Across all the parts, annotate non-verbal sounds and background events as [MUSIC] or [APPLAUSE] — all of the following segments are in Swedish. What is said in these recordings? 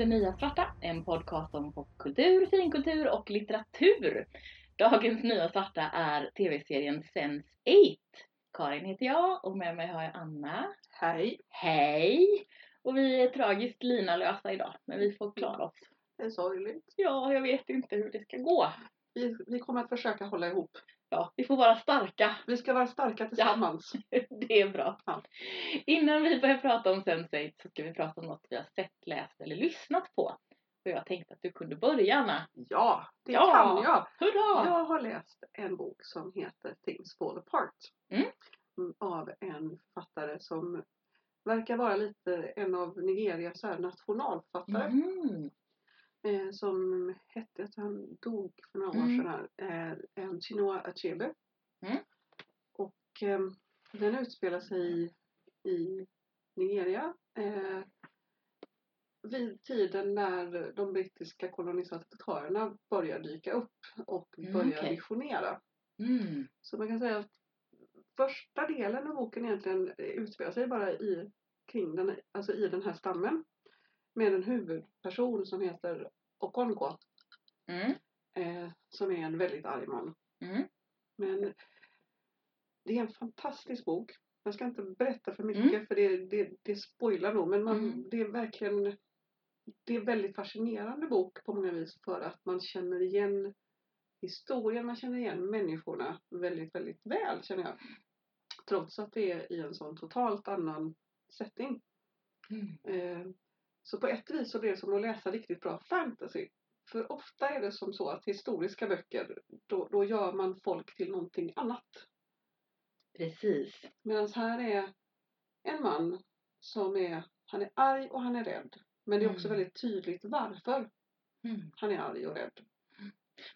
Den nya svarta, en podcast om popkultur, finkultur och litteratur. Dagens nya svarta är tv-serien Sense8. Karin heter jag och med mig har jag Anna. Hej! Hej! Och vi är tragiskt linalösa idag, men vi får klara oss. Det är sorgligt. Ja, jag vet inte hur det ska gå. Vi, vi kommer att försöka hålla ihop. Ja, vi får vara starka. Vi ska vara starka tillsammans. [LAUGHS] Det är bra. Ja. Innan vi börjar prata om Sense8 så ska vi prata om något vi har sett, läst eller lyssnat på. Och jag tänkte att du kunde börja Anna. Ja, det Ja. kan jag. Hurra! Jag har läst en bok som heter Things Fall Apart. Mm. Mm, Av en författare som verkar vara lite en av Nigerias nationalförfattare. Mm. Eh, som hette, att han dog för några år Mm. sedan eh, en Chinua Achebe. Mm. Och eh, den utspelar sig i, i Nigeria. Eh, vid tiden när de brittiska kolonisatörerna börjar dyka upp och Mm, börjar okej. missionera. Mm. Så man kan säga att första delen av boken egentligen utspelar sig bara i, kring den, alltså i den här stammen. Med en huvudperson som heter Okonkwo. Mm. Eh, som är en väldigt arg man. Mm. Men det är en fantastisk bok. Jag ska inte berätta för mycket Mm. för det, det, det spoilar nog. Men man, Mm. det är verkligen det är en väldigt fascinerande bok på många vis för att man känner igen historien, man känner igen människorna väldigt, väldigt väl känner jag. Trots att det är i en sån totalt annan setting. Mm. Eh, så på ett vis så blir det som att läsa riktigt bra fantasy. För ofta är det som så att historiska böcker, då, då gör man folk till någonting annat. Precis. Medan här är en man som är, han är arg och han är rädd. Men det är också Mm. väldigt tydligt varför Mm. han är arg och rädd.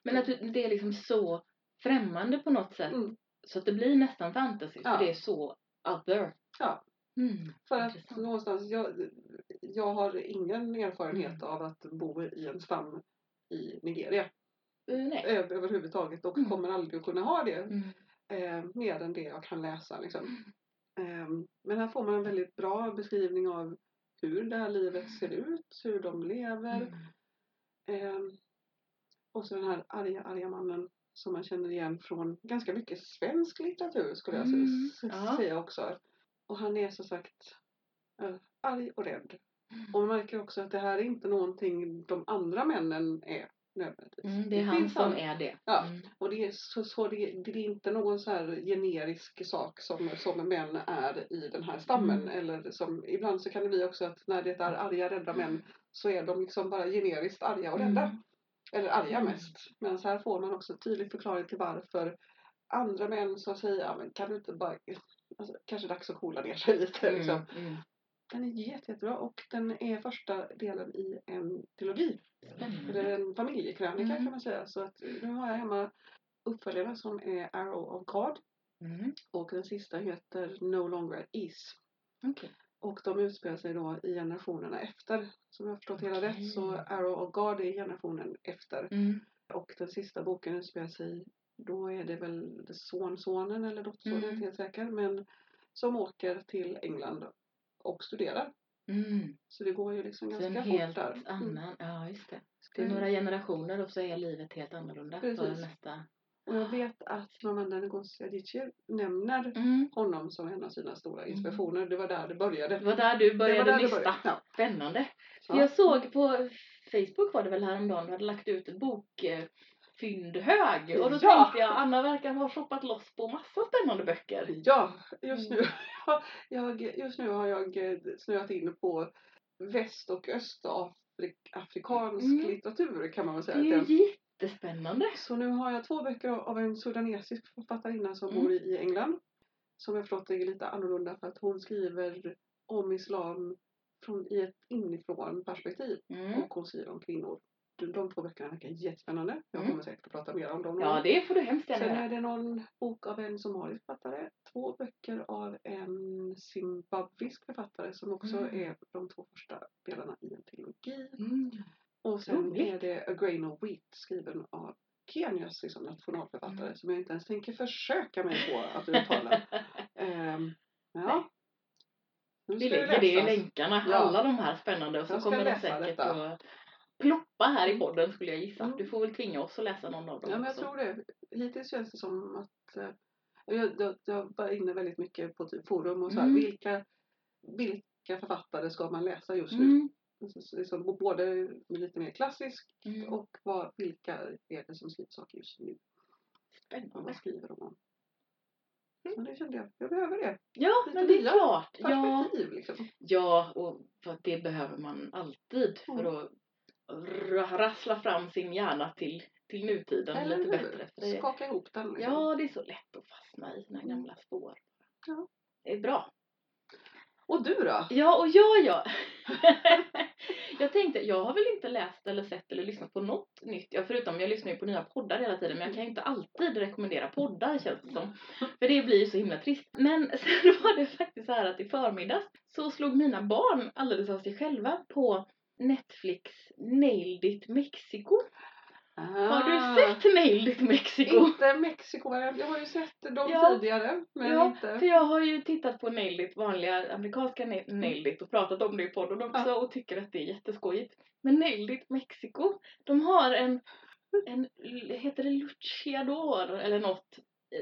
Men att det är liksom så främmande på något sätt. Mm. Så att det blir nästan fantasy. Ja. För det är så other. Ja. Mm. För att Intressant. någonstans, jag, jag har ingen erfarenhet Mm. av att bo i en stam i Nigeria Eh, nej. ö- överhuvudtaget och Mm. kommer aldrig att kunna ha det. Mm. eh, mer än det jag kan läsa. Liksom. Eh, men här får man en väldigt bra beskrivning av hur det här livet ser ut, hur de lever. Eh, och så den här arga, arga mannen som man känner igen från ganska mycket svensk litteratur skulle jag Mm, säga också. Och han är som sagt arg och rädd. Mm. Och man märker också att det här är inte någonting de andra männen är nödvändigtvis. Mm, det är han finns som är det. Ja. Mm. och det är, så, så det, det är inte någon så här generisk sak som, som män är i den här stammen. Mm. Eller som, ibland så kan det bli också att när det är arga, rädda män så är de liksom bara generiskt arga och rädda. Mm. Eller arga Mm. mest. Men så här får man också tydlig förklaring till varför andra män så säger ja, men kan du inte bara, alltså, kanske dags att coola ner sig lite. Liksom. Mm. Mm. Den är jätte, jättebra och den är första delen i en trilogi. Spännande. Eller en familjekrönika Mm. kan man säga. Så att nu har jag hemma uppföljarna som är Arrow of God. Mm. Och den sista heter No Longer Ease. Okej. Och de utspelar sig då i generationerna efter. Som jag förstått hela Okej. rätt så Arrow of God är generationen efter. Mm. Och den sista boken utspelar sig, då är det väl sonsonen eller är Mm. helt säker. Men som åker till England och studerar. Mm. Så det går ju liksom Så ganska helt fort där. Mm. annan, ja just det. Det är några generationer och så är livet helt annorlunda för nästa. Och jag vet att Mamanda Ngozi Adichie nämner Mm. honom som en av sina stora Mm. inspirationer. Det var där det började. Det var där du började där nysta. började. Ja. Spännande. Ja. Jag såg på Facebook var det väl häromdagen, du hade lagt ut en bokfyndhög. Och då Ja. tänkte jag, Anna verkar ha shoppat loss på massa spännande böcker. Ja, just nu, [LAUGHS] Mm. jag, just nu har jag eh, snöat in på väst och östafrikansk Mm. litteratur kan man väl Det säga. är ju jag- jättespännande. Så nu har jag två böcker av en sudanesisk författarinna som Mm. bor i i England. Som jag förstått är lite annorlunda för att hon skriver om islam från, i ett inifrån perspektiv. Mm. Och hon skriver om kvinnor. De, två böckerna verkar jättespännande. Jag Mm. kommer säkert att prata mer om dem. Ja, det får du hemskt gärna Sen är det någon bok av en somalisk författare. Två böcker av en zimbabwisk författare som också Mm. är de två första delarna i en trilogi. Mm. Och sen Roligt. är det A Grain of Wheat skriven av Kenias liksom, nationalförfattare Mm. som jag inte ens tänker försöka mig på att uttala. [LAUGHS] Ehm, ja. Vi lägger det i länkarna, Ja. alla de här spännande och så kommer de läsa säkert detta. att ploppa här i podden skulle jag gissa. Mm. Du får väl tvinga oss att läsa någon av dem Ja, men jag också. tror det. Hittills känns det som att eh, jag, jag, jag var inne väldigt mycket på typ forum och så här, Mm. vilka, vilka författare ska man läsa just nu? Mm. Så- så- Liksom, både lite mer klassisk Mm. och vad, vilka är det som skriver saker just nu? Spännande. vad skriver de om? Mm. Så det kände jag, jag behöver det. Ja, Lite men det är klart. Ja, Perspektiv liksom. ja, och för att det behöver man alltid för Mm. att ra- rassla fram sin hjärna till, till nutiden Eller lite hur? bättre. För Skaka ihop den. Liksom. ja, det är så lätt att fastna i sina Mm. gamla spår. Ja. Det är bra. Och du då? Ja, och jag ja. [LAUGHS] jag tänkte, jag har väl inte läst eller sett eller lyssnat på något nytt. Ja, förutom jag lyssnar ju på nya poddar hela tiden. Men jag kan ju inte alltid rekommendera poddar känns det som. För det blir ju så himla trist. Men [LAUGHS] sen var det faktiskt så här att i förmiddags så slog mina barn alldeles av sig själva på Netflix Nailed It Mexico. Har du Ah. sett Nailed It Mexico? Inte Mexiko, jag har ju sett dem Ja. tidigare. Men Ja, inte... För jag har ju tittat på Nailed It, vanliga amerikanska Na- Nailed It och pratat om det i podden också och tycker att det är jätteskojigt. Men Nailed It Mexico, de har en, en heter det luchador eller något?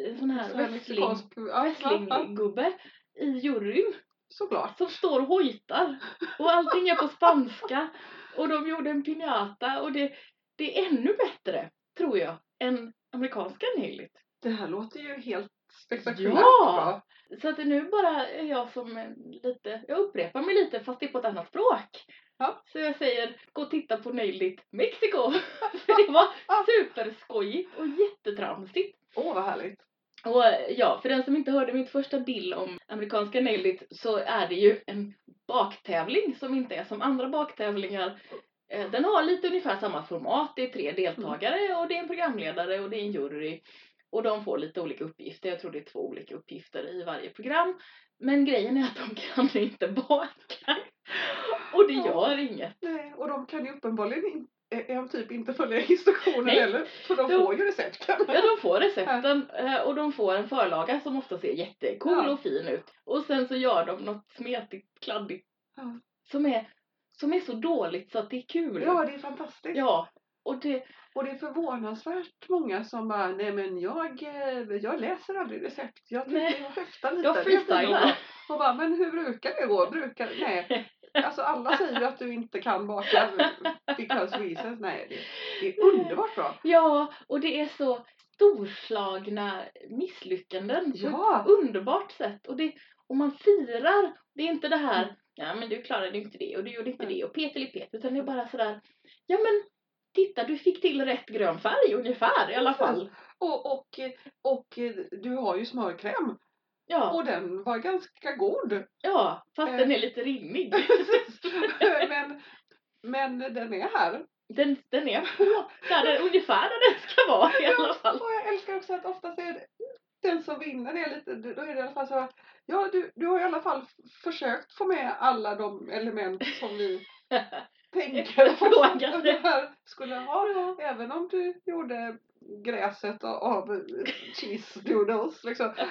En sån här Så här wrestling, ja, ja, ja, wrestlinggubbe i juryn Såklart. som står och hojtar. Och allting är på spanska. Och de gjorde en piñata och det, det är ännu bättre, tror jag, än amerikanska Nailed It. Det här låter ju helt spektakulärt Ja! bra. Så att nu bara är jag som lite, jag upprepar mig lite fast det är på ett annat språk. Ja. Så jag säger, gå och titta på Nailed It Mexico. [LAUGHS] För det var superskojigt och jättetramsigt. Åh, vad härligt. Och ja, för den som inte hörde mitt första bill om amerikanska Nailed It så är det ju en baktävling som inte är som andra baktävlingar. Eh, Den har lite ungefär samma format. Det är tre deltagare och det är en programledare och det är en jury. Och de får lite olika uppgifter. Jag tror det är två olika uppgifter i varje program. Men grejen är att de kan inte [LAUGHS] baka. Och det gör inget. Nej, och de kan ju uppenbarligen in, är är de typ inte följa instruktioner Nej. heller. För de Jo. får ju recepten. Ja, de får recepten [LAUGHS] eh, och de får en förlaga som ofta ser jättecool Ja. och fin ut. Och sen så gör de något smetigt, kladdigt Ja. som är, som är så dåligt så att det är kul. Ja, det är fantastiskt. Ja, och det, Och det är förvånansvärt många som bara, nej men jag, eh, jag läser aldrig recept. Jag Nej. tycker jag höftar lite. jag freestylar. bra." Och bara, men hur brukar det gå? Brukar, nej. [LAUGHS] Alltså alla säger ju att du inte kan baka because reasons. Nej, det, det är [LAUGHS] underbart bra. Ja, och det är så storslagna misslyckanden på Ja. ett underbart sätt. Och, det, och man firar. Det är inte det här, ja men du klarade inte det och du gjorde inte Mm. det och petelipet. Utan det är bara sådär, ja men titta du fick till rätt grön färg ungefär i alla fall. Och, och, och du har ju smörkräm. Ja, Och den var ganska god. ja fast Eh. den är lite rinnig. [LAUGHS] men, men den är här. Den, den är på där den, ungefär där den ska vara i alla fall. Och jag älskar också att oftast är det den som vinner det lite, då är det i alla fall så att ja du, du har i alla fall försökt få med alla de element som vi [LAUGHS] tänker att det här skulle ha. Även om du gjorde gräset av cheese doodles liksom. [LAUGHS]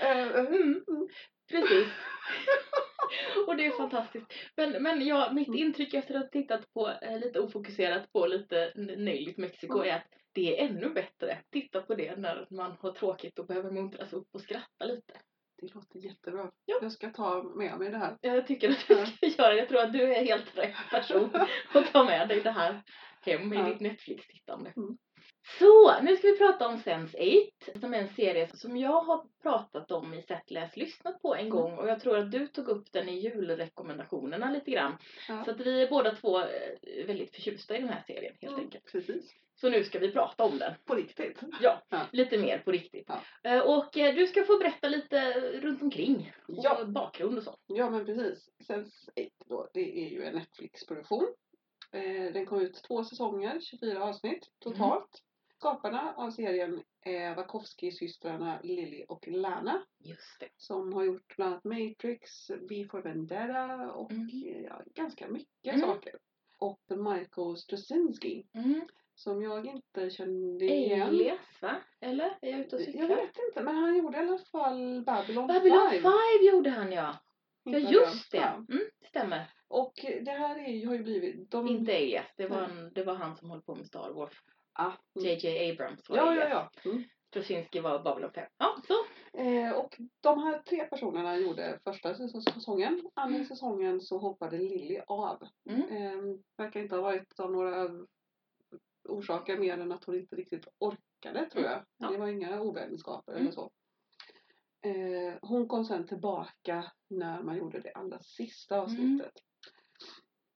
Eh, Mm, precis. [LAUGHS] Och det är fantastiskt. Men, men ja, mitt intryck efter att ha tittat på eh, lite ofokuserat på lite Nailed It Mexico Mm. är att det är ännu bättre. Titta på det när man har tråkigt och behöver muntras upp och skratta lite. Det låter jättebra. Ja. Jag ska ta med mig det här. Jag tycker att du ska göra det. Jag tror att du är helt rätt person [LAUGHS] att ta med dig det här hem i Ja. ditt Netflix-tittande. Mm. Så, nu ska vi prata om Sense8 som är en serie som jag har pratat om i Sett, läs, lyssnat på en Mm. gång och jag tror att du tog upp den i julrekommendationerna lite grann. Ja. Så att vi är båda två eh, väldigt förtjusta i den här serien helt Mm, enkelt. Precis. Så nu ska vi prata om den. På riktigt. Lite mer på riktigt. Ja. Eh, Och eh, du ska få berätta lite runt omkring. Och Ja. bakgrund och så. Ja men precis. Sense8 då, det är ju en Netflix-produktion. Den kom ut två säsonger, 24 avsnitt totalt. Skaparna av serien är Wachowski-systrarna Lily och Lana. Just det. Som har gjort bland annat Matrix, V for Vendetta och Mm. ja, ganska mycket Mm. saker. Och Michael Straczynski Mm. som jag inte kände igen. Alias va? Eller? Är jag ute och Jag cyklar? vet inte men han gjorde i alla fall Babylon, Babylon 5. 5 gjorde han ja. Ja, just det. jag. Mm, stämmer. Och det här är, har ju blivit... De, Inte Alias. Det var, en, det var han som höll på med Star Wars. Ah, mm. J.J. Abrams var Ja, ja, Alias. ja. Mm. Straczynski var Babylon 5. Ja, så. Eh, och de här tre personerna gjorde första säs- säsongen. Andra Mm. säsongen så hoppade Lilly av. Mm. Eh, verkar inte ha varit av några orsaker mer än att hon inte riktigt orkade tror jag. Mm. Ja. Det var inga ovänskaper Mm. eller så. Eh, hon kom sen tillbaka när man gjorde det allra sista Mm. avsnittet.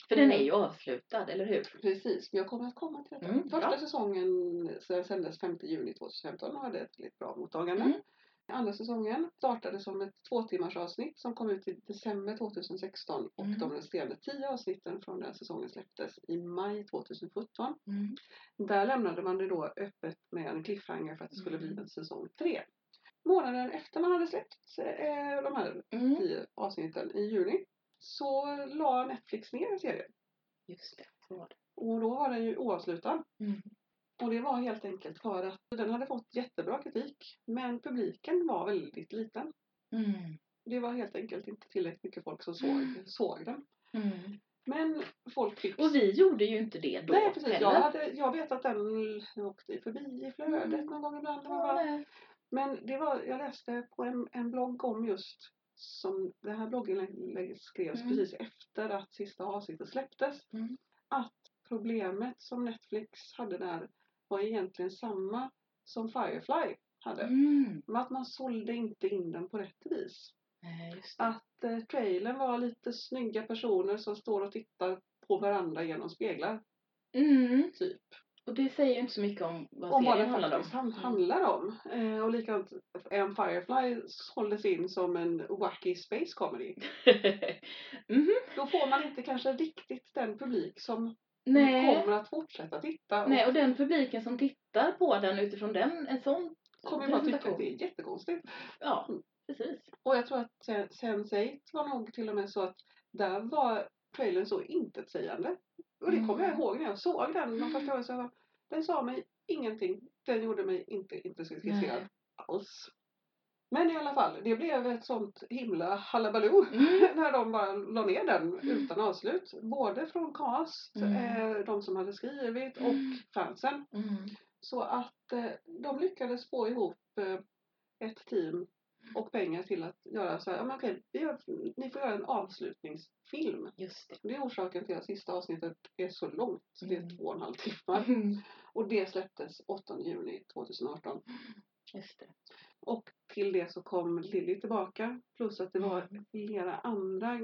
För den Mm. är ju avslutad, eller hur? Precis, men jag kommer att komma till detta. Mm, Första bra. säsongen så sändes 5 juni 2015 och hade ett väldigt bra mottagande. Mm. Andra säsongen startade som ett två timmars avsnitt som kom ut i december 2016 och Mm. de resterande tio avsnitten från den säsongen släpptes i maj 2017. Mm. Där lämnade man det då öppet med en cliffhanger för att det skulle bli Mm. en säsong tre. Månaden efter man hade släppt eh, de här Mm. tio avsnitten i juni så la Netflix ner serien. Just det. Och då var den ju oavslutad. Mm. Och det var helt enkelt för att den hade fått jättebra kritik. Men publiken var väldigt liten. Mm. Det var helt enkelt inte tillräckligt mycket folk som såg, Mm. såg den. Mm. Men folk fick... Och vi gjorde ju inte det då Nej precis, jag, hade, jag vet att den åkte förbi i flödet Mm. någon gång ibland. Ja, bara. Men det var, jag läste på en, en blogg om just som det här blogginlägget skrevs Mm. precis efter att sista avsnittet släpptes. Mm. Att problemet som Netflix hade där var egentligen samma som Firefly hade. Mm. Men att man sålde inte in den på rätt vis. Nej. Att eh, trailern var lite snygga personer som står och tittar på varandra genom speglar. Mm. Typ. Och det säger ju inte så mycket om vad Om vad serien det handlar om. faktiskt han- Mm. handlar om. Eh, och likadant, en Firefly såldes in som en wacky space comedy. [LAUGHS] Mhm. Då får man inte kanske riktigt den publik som Nej. kommer att fortsätta titta. Och Nej, och den publiken som tittar på den utifrån den, en sån kommer bara tycka att det är jättekonstigt. Ja, Mm. precis. Och jag tror att Sen- Sense8 var nog till och med så att där var trailern så intetsägande. Och det kommer jag Mm. ihåg när jag såg den de första gången. Så den sa mig ingenting. Den gjorde mig inte intresserad alls. Men i alla fall, det blev ett sånt himla halabaloo Mm. [LAUGHS] när de bara la ner den utan avslut. Både från cast, Mm. eh, de som hade skrivit och Mm. fansen. Mm. Så att eh, de lyckades få ihop eh, ett team och pengar till att göra så här, ja men okej, vi gör, ni får göra en avslutningsfilm. Just det. Det är orsaken till att sista avsnittet är så långt, så det är Mm. två och en halv timmar. Mm. Och det släpptes 8 juni 2018. Just det. Och till det så kom Lilly tillbaka, plus att det var Mm. flera andra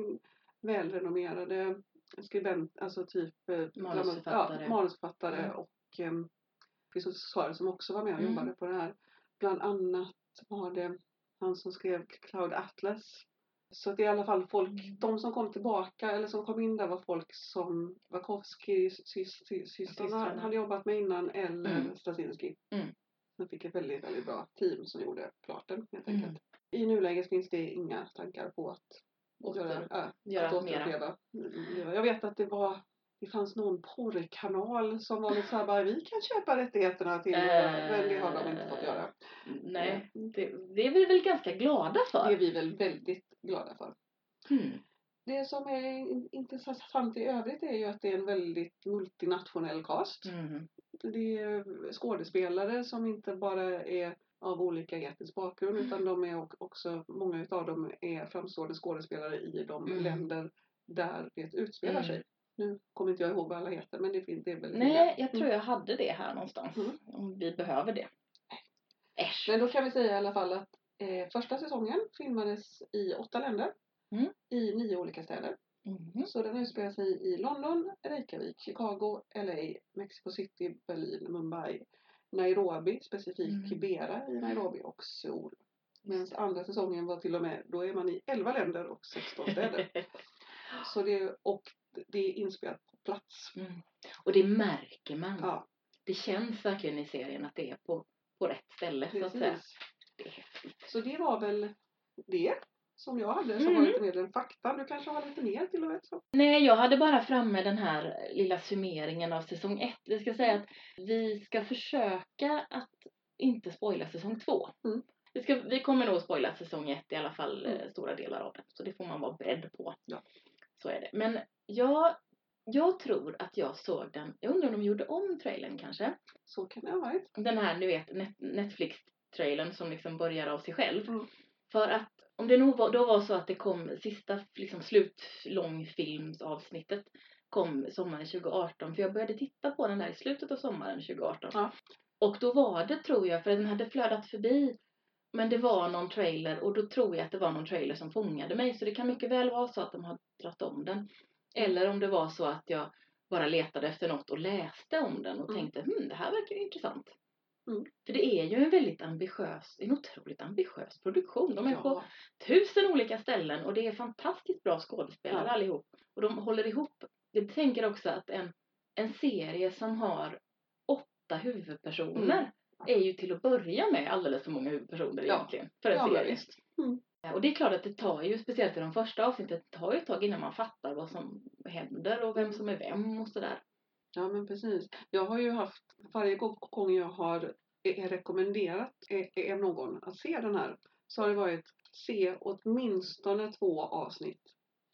välrenommerade skribent, alltså typ eh, Manusförfattare. ja, manusförfattare Mm. och um, regissörer som också var med och Mm. jobbade på det här. Bland annat var det han som skrev Cloud Atlas. Så att i alla fall folk, Mm. de som kom tillbaka eller som kom in där var folk som Wachowski-systrarna Systrarna. hade jobbat med innan eller Mm. Straczynski. Mm. De fick ett väldigt, väldigt bra team som gjorde klart den helt Mm. enkelt. I nuläget finns det inga tankar på att Åter- göra, äh, göra att återuppleva. Mm, Jag vet att det var det fanns någon porrkanal som var lite såhär bara vi kan köpa rättigheterna till Eh, men det har de inte fått göra. Nej, det, det är vi väl ganska glada Det är för. vi väl väldigt glada för. Mm. Det som är in- intressant i övrigt är ju att det är en väldigt multinationell cast. Mm. Det är skådespelare som inte bara är av olika etnisk bakgrund Mm. utan de är också, många utav dem är framstående skådespelare i de Mm. länder där det utspelar Mm. sig. Nu kommer inte jag ihåg vad alla heter men det finns det är väl Nej, jag Mm. tror jag hade det här någonstans. Mm. Om vi behöver det. Äsch. Men då kan vi säga i alla fall att eh, första säsongen filmades i åtta länder. Mm. I nio olika städer. Mhm. Så den utspelar sig i London, Reykjavik, Chicago, LA, Mexico City, Berlin, Mumbai, Nairobi, specifikt Mm. Kibera i Nairobi och Seoul. Medan andra säsongen var till och med, då är man i 11 länder och 16 städer. [LAUGHS] Så det, och det är inspelat på plats. Mm. Och det märker man. Ja, Det känns verkligen i serien att det är på, på rätt ställe så att säga. Det är häftigt. Så det var väl det som jag hade som Mm. var lite mer än fakta. Du kanske har lite mer till och med? Så. Nej, jag hade bara framme den här lilla summeringen av säsong ett. Vi ska säga att vi ska försöka att inte spoila säsong två. Mm. Vi, ska, vi kommer nog spoila säsong ett i alla fall, Mm. eh, stora delar av den. Så det får man vara beredd på. Ja. Så är det. Men jag, jag tror att jag såg den, jag undrar om de gjorde om trailern kanske? Så kan det ha varit. Den här, du vet, Net- Netflix-trailern som liksom börjar av sig själv. Mm. För att om det nog var, då var så att det kom sista liksom slutlångfilmsavsnittet kom sommaren 2018. För jag började titta på den där i slutet av sommaren 2018. Ja. Och då var det tror jag, för den hade flödat förbi. Men det var någon trailer och då tror jag att det var någon trailer som fångade mig. Så det kan mycket väl vara så att de har dragit om den. Eller om det var så att jag bara letade efter något och läste om den och Mm. tänkte hm, det här verkar ju intressant. Mm. För det är ju en väldigt ambitiös, en otroligt ambitiös produktion. De är på Ja. tusen olika ställen och det är fantastiskt bra skådespelare Ja. allihop. Och de håller ihop. Jag tänker också att en, en serie som har åtta huvudpersoner Mm. Är ju till att börja med alldeles för många huvudpersoner Ja. egentligen. För en Ja, serie. visst. Mm. Och det är klart att det tar ju, speciellt i de första avsnitten, det tar ju ett tag innan man fattar vad som händer och vem som är vem och sådär. Ja men precis. Jag har ju haft, varje gå- gång jag har är rekommenderat är, är någon att se den här så har det varit se åtminstone två avsnitt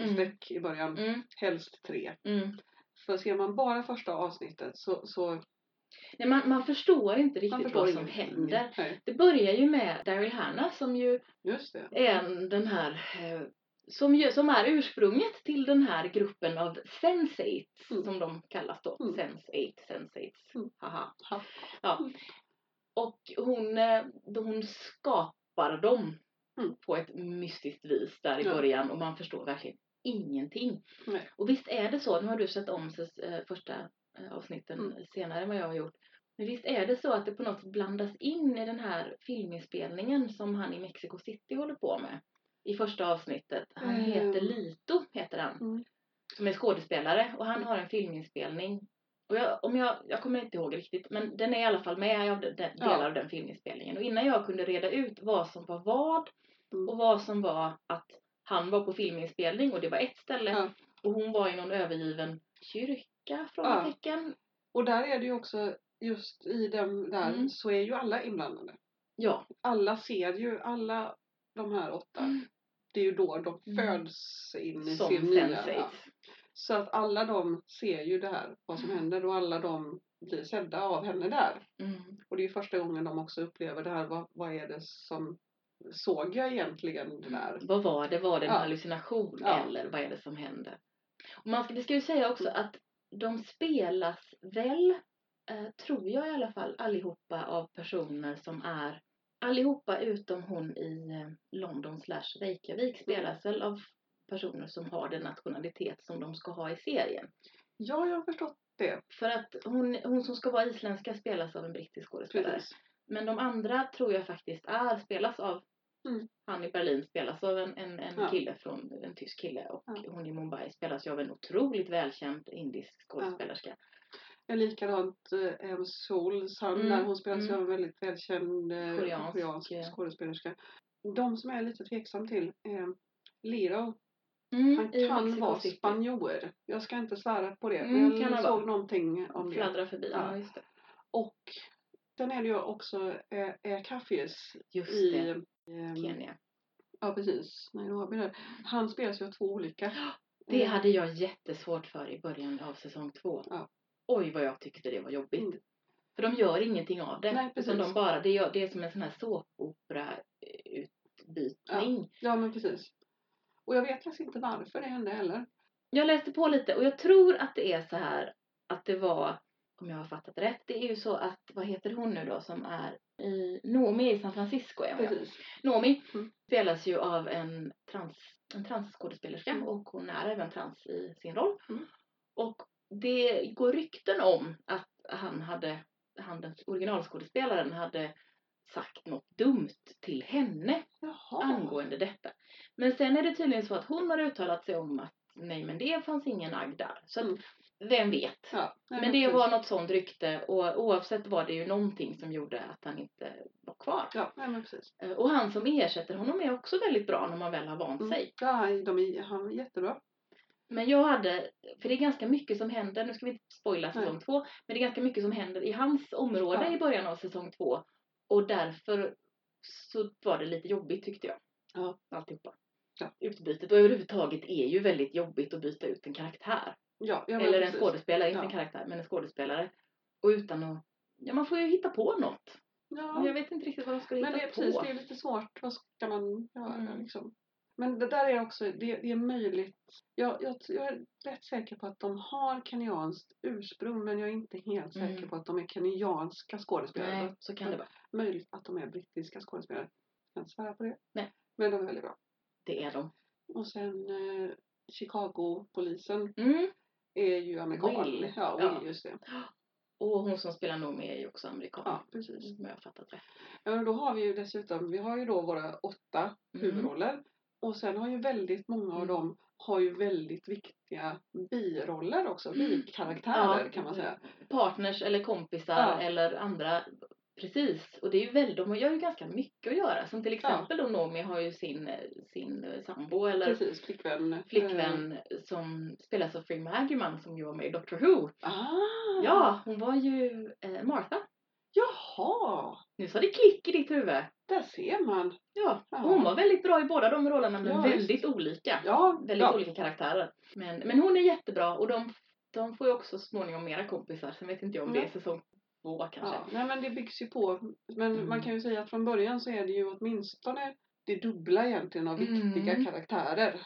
Mm. sträck i början, Mm, helst tre. mm. För ser man bara första avsnittet så, så Nej, man, man förstår inte riktigt förstår vad som ingenting. händer. Nej, Det börjar ju med Daryl Hannah som ju är en- den här eh, som, ju, som är ursprunget till den här gruppen av sensates Mm. som de kallas då. Mm. Sense8, sensates. Mm. Haha. Ha. Ja. Mm. Och hon, eh, hon skapar dem Mm. på ett mystiskt vis där i Ja. början och man förstår verkligen ingenting. Nej. Och visst är det så, nu har du sett om eh, första avsnitten Mm. senare än vad jag har gjort. Men visst är det så att det på något sätt blandas in i den här filminspelningen som han i Mexico City håller på med. I första avsnittet. Han Ehm. heter Lito, heter han. Mm. Som är skådespelare och han har en filminspelning. Och jag, om jag, jag kommer inte ihåg riktigt men den är i alla fall med av de, de, Ja. delar av den filminspelningen. Och innan jag kunde reda ut vad som var vad Mm. och vad som var att han var på filminspelning och det var ett ställe Ja. och hon var i någon övergiven kyrka, frågetecken. Och där är det ju också just i den där Mm. så är ju alla inblandade. Ja. Alla ser ju, alla de här åtta. Mm. Det är ju då de Mm. föds in i Som sin nya. sensates. Ja. Så att alla de ser ju det här, vad som händer och alla de blir sedda av henne där. Mm. Och det är första gången de också upplever det här, vad, vad är det som såg jag egentligen det där? Vad var det? Var det en Ja. hallucination Ja. eller vad är det som hände? Och man ska, det ska ju säga också Mm. att de spelas väl, eh, tror jag i alla fall, allihopa av personer som är allihopa utom hon i eh, London slash Reykjavik spelas väl av personer som har den nationalitet som de ska ha i serien. Ja, jag har förstått det. För att hon, hon som ska vara isländska spelas av en brittisk skådespelare. Precis. Men de andra tror jag faktiskt är, spelas av Mm. han i Berlin spelas av en, en, en Ja. kille från, en tysk kille och Ja. hon i Mumbai spelas ju av en otroligt välkänd indisk skådespelerska. Ja, likadant eh, Em Souls, han, Mm, hon spelas ju mm. av en väldigt välkänd eh, Koreansk, koreansk eh. skådespelerska. De som jag är lite tveksam till, eh, Liro, Mm, han kan vara spanjor. Jag ska inte svära på det, Mm, men jag såg någonting om det. Fladdrar förbi, ja, Ja. det. Och sen är det ju också eh, eh, Kaffies Just i Kenya. Ja precis, Nairobi där. Han spelas ju av två olika. Det Eh, hade jag jättesvårt för i början av säsong två. Ja. Oj vad jag tyckte det var jobbigt. Mm. För de gör ingenting av det. Nej, precis. de bara, det, gör, det är som en sån här såpopera eh, utbytning. Ja men precis. Och jag vet faktiskt inte varför det hände heller. Jag läste på lite och jag tror att det är så här att det var, om jag har fattat rätt, det är ju så att, vad heter hon nu då som är i, Nomi i San Francisco är. Precis. Nomi Mm. spelas ju av en trans, en transskådespelerska Mm. och hon är även trans i sin roll. Mm. Och det går rykten om att han hade, han den originalskådespelaren hade sagt något dumt till henne Jaha. angående detta. Men sen är det tydligen så att hon har uttalat sig om att nej men det fanns ingen agg där. Så att, Mm. Vem vet? Ja, Men det precis. var något sånt rykte och oavsett var det ju någonting som gjorde att han inte var kvar. Ja, men precis. Eh, Och han som ersätter honom är också väldigt bra när man väl har vant Mm. sig. Ja, de är, han är jättebra. Men jag hade, för det är ganska mycket som händer, nu ska vi inte spoila säsong Nej. två, men det är ganska mycket som händer i hans område Ja. i början av säsong två. Och därför så var det lite jobbigt tyckte jag. Ja. Alltihopa. Ja. Utbytet och överhuvudtaget är ju väldigt jobbigt att byta ut en karaktär. Ja, ja men Eller en precis. skådespelare, inte en karaktär, men en skådespelare. Och utan att, ja man får ju hitta på något. Men Ja, jag vet inte riktigt vad de ska men hitta det är på. precis, det är lite svårt. Vad ska man göra Mm. liksom? Men det där är också, det, det är möjligt. Jag, jag, jag är rätt säker på att de har kenyanskt ursprung men jag är inte helt säker Mm. på att de är kenyanska skådespelare. Nej, så kan det vara. Möjligt att de är brittiska skådespelare. Jag kan inte svära på det. Nej. Men de är väldigt bra. Det är de. Och sen eh, Chicago-polisen Mm. Är ju amerikan. Will. Ja, Will, Ja. just det. Och hon som spelar Noomi är ju också amerikan. Ja, precis. Om jag har fattat rätt. Ja, men då har vi ju dessutom, vi har ju då våra åtta Mm. huvudroller. Och sen har ju väldigt många av Mm. dem har ju väldigt viktiga biroller också, Mm. bikaraktärer Ja. kan man säga. Partners eller kompisar Ja. eller andra. Precis. Och det är ju väldigt, de gör ju ganska mycket att göra. Som till exempel då Noomi har ju sin, sin eh, sambo eller Precis, flickvän. Eh, flickvän som spelas av Free Maggie som ju var med i Doctor Who. ah! Ja, hon var ju eh, Martha. Jaha! Nu sa det klick i ditt huvud. Där ser man. Ja, Ja. hon var väldigt bra i båda de rollerna men Ja, väldigt visst. olika. Ja, Väldigt ja. olika karaktärer. Men, men hon är jättebra och de, de får ju också så småningom mera kompisar. Sen vet inte jag om det är säsong två kanske. Ja, nej men det byggs ju på. Men Mm. man kan ju säga att från början så är det ju åtminstone det dubbla egentligen av viktiga Mm. karaktärer.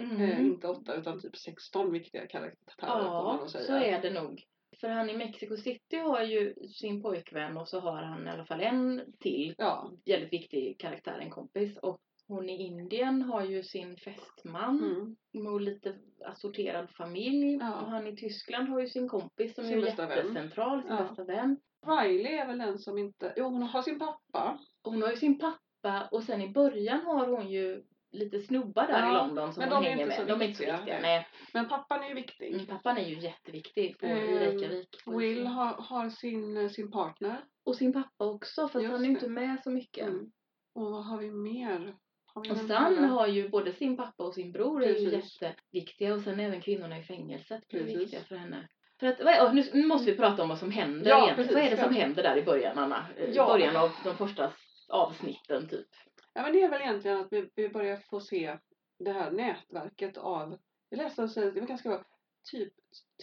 Mm. Eh, inte åtta utan typ 16 viktiga karaktärer får man Ja, nog säga. så är det nog. För han i Mexico City har ju sin pojkvän och så har han i alla fall en till Ja. väldigt viktig karaktär, en kompis. Och hon i Indien har ju sin fästman Mm. och lite assorterad familj. Ja. Och han i Tyskland har ju sin kompis som Sin är jättecentral, sin Ja. bästa vän. Riley är väl den som inte, jo hon har sin pappa. Hon har ju sin pappa och sen i början har hon ju lite snubbar där Ja, i London som men hon hänger inte med. så de är inte så viktiga, nej. Men pappan är ju viktig. Mm, pappan är ju jätteviktig på, i Ehm, Reykjavik. Will har, har sin, sin partner. Och sin pappa också fast Just han är ju inte med så mycket. Mm. Och vad har vi mer? Har vi Och alla? har ju både sin pappa och sin bror är ju Precis. jätteviktiga och sen även kvinnorna i fängelset blir Precis. viktiga för henne. För att, nu, måste vi prata om vad som händer Ja, egentligen. Vad är det precis, som ja. händer där i början Anna? I Ja. början av de första avsnitten typ. Ja men det är väl egentligen att vi, vi börjar få se det här nätverket av, jag läste och säger, det var ganska bra, typ,